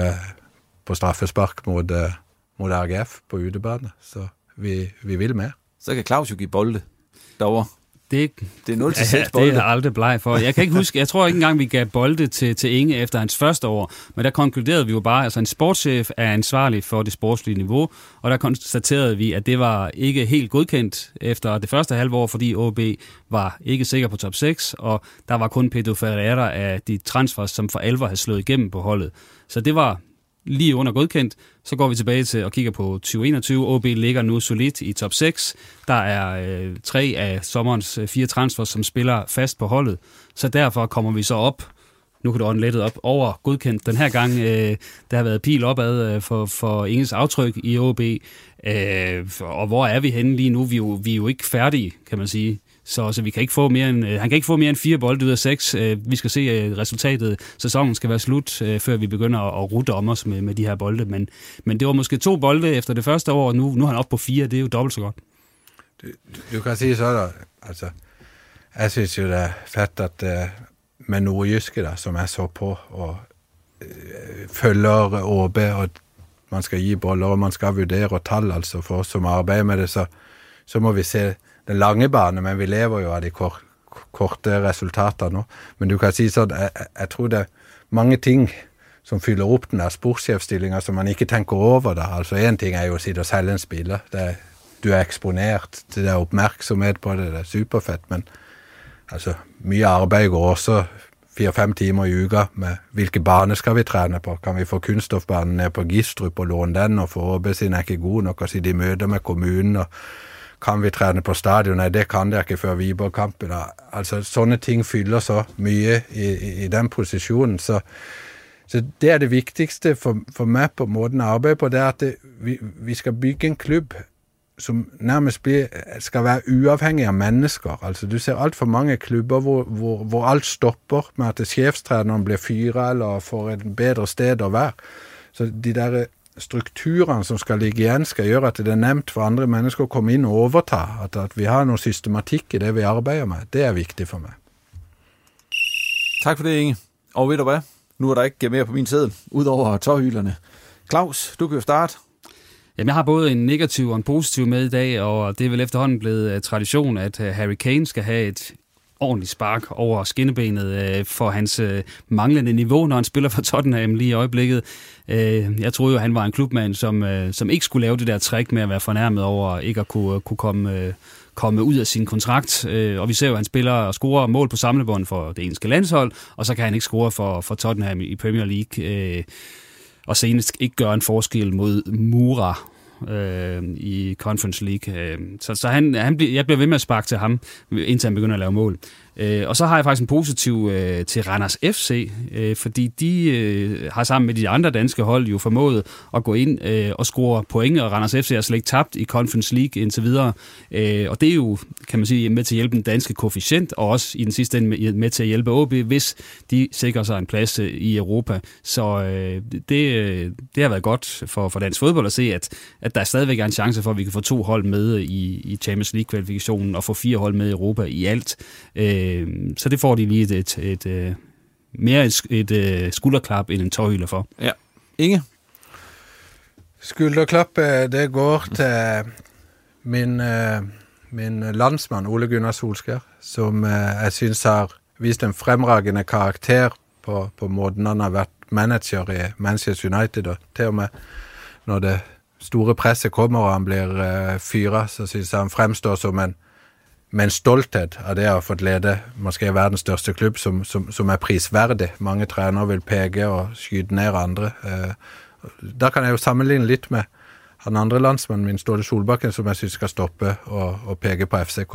på straffespark mot, eh, øh, mot RGF på udebane. Så vi, vi vil mere. Så kan Claus jo give bolde derovre. Det, det er 0 til 6 ja, bolde. Det er aldrig bleg for. Jeg kan ikke huske, jeg tror ikke engang, vi gav bolde til, til Inge efter hans første år, men der konkluderede vi jo bare, altså en sportschef er ansvarlig for det sportslige niveau, og der konstaterede vi, at det var ikke helt godkendt efter det første halve år, fordi OB var ikke sikker på top 6, og der var kun Pedro Ferreira af de transfers, som for alvor havde slået igennem på holdet. Så det var lige under godkendt. Så går vi tilbage til og kigger på 2021. OB ligger nu solidt i top 6. Der er øh, tre af sommerens øh, fire transfer, som spiller fast på holdet. Så derfor kommer vi så op nu kan du ånde lettet op over godkendt. Den her gang, øh, der har været pil opad øh, for, for Inges aftryk i OB. Øh, og hvor er vi henne lige nu? Vi er, jo, vi er jo ikke færdige, kan man sige. Så, så vi kan ikke få mere end, øh, han kan ikke få mere end fire bolde ud af seks. Øh, vi skal se øh, resultatet. Sæsonen skal være slut, øh, før vi begynder at, at rute om os med, med de her bolde. Men, men det var måske to bolde efter det første år, og nu, nu er han oppe på fire. Det er jo dobbelt så godt. Du, du kan sige så, der, altså, jeg synes jo, det er fedt, at uh, med nordjyske, der, som jeg så på, og uh, følger OB, og man skal give boller, og man skal vurdere og tal, altså for os som arbejder med det, så, så må vi se den lange bane, men vi lever jo av de kort, korte resultatene nå. Men du kan si sånn, jeg, jeg tror det er mange ting som fyller opp den der sportssjefstillinga som man ikke tenker over. da. Altså Én ting er jo å sitte og selge en spiller. Det, du er eksponert til det, er oppmerksomhet på det, det er superfett. Men altså, mye arbeid går også fire-fem timer i uka med hvilke bane skal vi trene på. Kan vi få kunststoffbanen ned på Gistrup og låne den, og få ÅB sin er ikke god nok, og sitte i møter med kommunen. og kan vi trene på stadion? Nei, det kan dere ikke før Viborg-kampen. Altså, sånne ting fyller så mye i, i, i den posisjonen. Så, Så det er det vigtigste for, for meg på måten å arbeide på, det er at det, vi, vi skal bygge en klubb som nærmest blir, skal være uavhengig av mennesker. Altså, du ser altfor mange klubber hvor, hvor, hvor, alt stopper med at sjefstreneren blir fyra eller får et bedre sted å være. Så de der strukturene som skal ligge igjen, skal gjøre at det er nemt for andre mennesker å komme inn og overta. At, at vi har noe systematikk i det vi arbeider med. Det er viktig for meg. Tak for det, Inge. Og ved du hvad? Nu er der ikke mere på min side, udover tårhylerne. Claus, du kan jo starte. Jamen, jeg har både en negativ og en positiv med i dag, og det er vel efterhånden blevet uh, tradition, at uh, Harry Kane skal have et ordentligt spark over skinnebenet øh, for hans øh, manglende niveau, når han spiller for Tottenham lige i øjeblikket. Øh, jeg troede jo, han var en klubmand, som, øh, som ikke skulle lave det der trick med at være fornærmet over ikke at kunne, øh, kunne komme, Øh, komme ud af sin kontrakt. øh, og vi ser jo, at han spiller og scorer mål på samlebånd for det engelske landshold, og så kan han ikke score for, for Tottenham i Premier League. øh, og senest ikke gøre en forskel mod Mura øh, i Conference League. Øh, så så han, han bliver, jeg bliver ved med at sparke til ham, indtil han begynder at lave mål. Øh, og så har jeg faktisk en positiv øh, til Randers FC, øh, fordi de øh, har sammen med de andre danske hold jo formået at gå ind øh, og score point, og Randers FC har slet ikke tabt i Conference League indtil videre. Øh, og det er jo, kan man sige, med til at hjælpe den danske koefficient, og også i den sidste ende med, med til at hjælpe OB, hvis de sikrer sig en plads øh, i Europa. Så øh, det, øh, det har været godt for, for dansk fodbold at se, at, at der stadigvæk er en chance for, at vi kan få to hold med øh, i, i Champions League-kvalifikationen, og få fire hold med i Europa i alt. Øh, så det får de lige et, et, et, et mere et, et, et skulderklap end en tårhylder for. Ja. Inge? Skulderklappet, det går til min, min landsmann Ole Gunnar Solskjær, som jeg syns har vist en fremragende karakter på, på måten han har vært manager i Manchester United. Og til og med når det store presset kommer og han blir uh, fyra, så syns jeg han fremstår som en men stolthet av det å ha fått lede måske verdens største klubb, som, som, som er prisverdig. Mange trenere vil peke og skyte ned andre. Eh, der kan jeg jo sammenligne litt med han andre landsmannen min, Ståle Solbakken, som jeg syns skal stoppe og, og, peke på FCK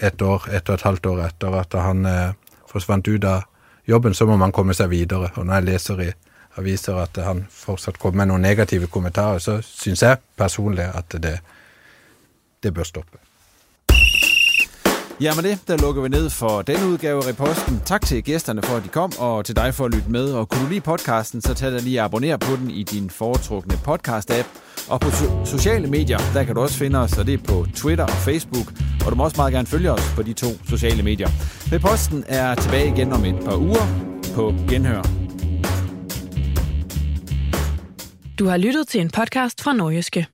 ett år, ett og et halvt år etter at han eh, forsvant ut av jobben. Så må man komme seg videre. Og når jeg leser i aviser at han fortsatt kommer med noen negative kommentarer, så syns jeg personlig at det, det bør stoppe. Ja, med det, der lukker vi ned for denne udgave af Reposten. Tak til gæsterne for, at de kom, og til dig for at lytte med. Og kunne du lide podcasten, så tag dig lige og abonner på den i din foretrukne podcast-app. Og på so- sociale medier, der kan du også finde os, og det er på Twitter og Facebook. Og du må også meget gerne følge os på de to sociale medier. Reposten er tilbage igen om et par uger på Genhør. Du har lyttet til en podcast fra Norgeske.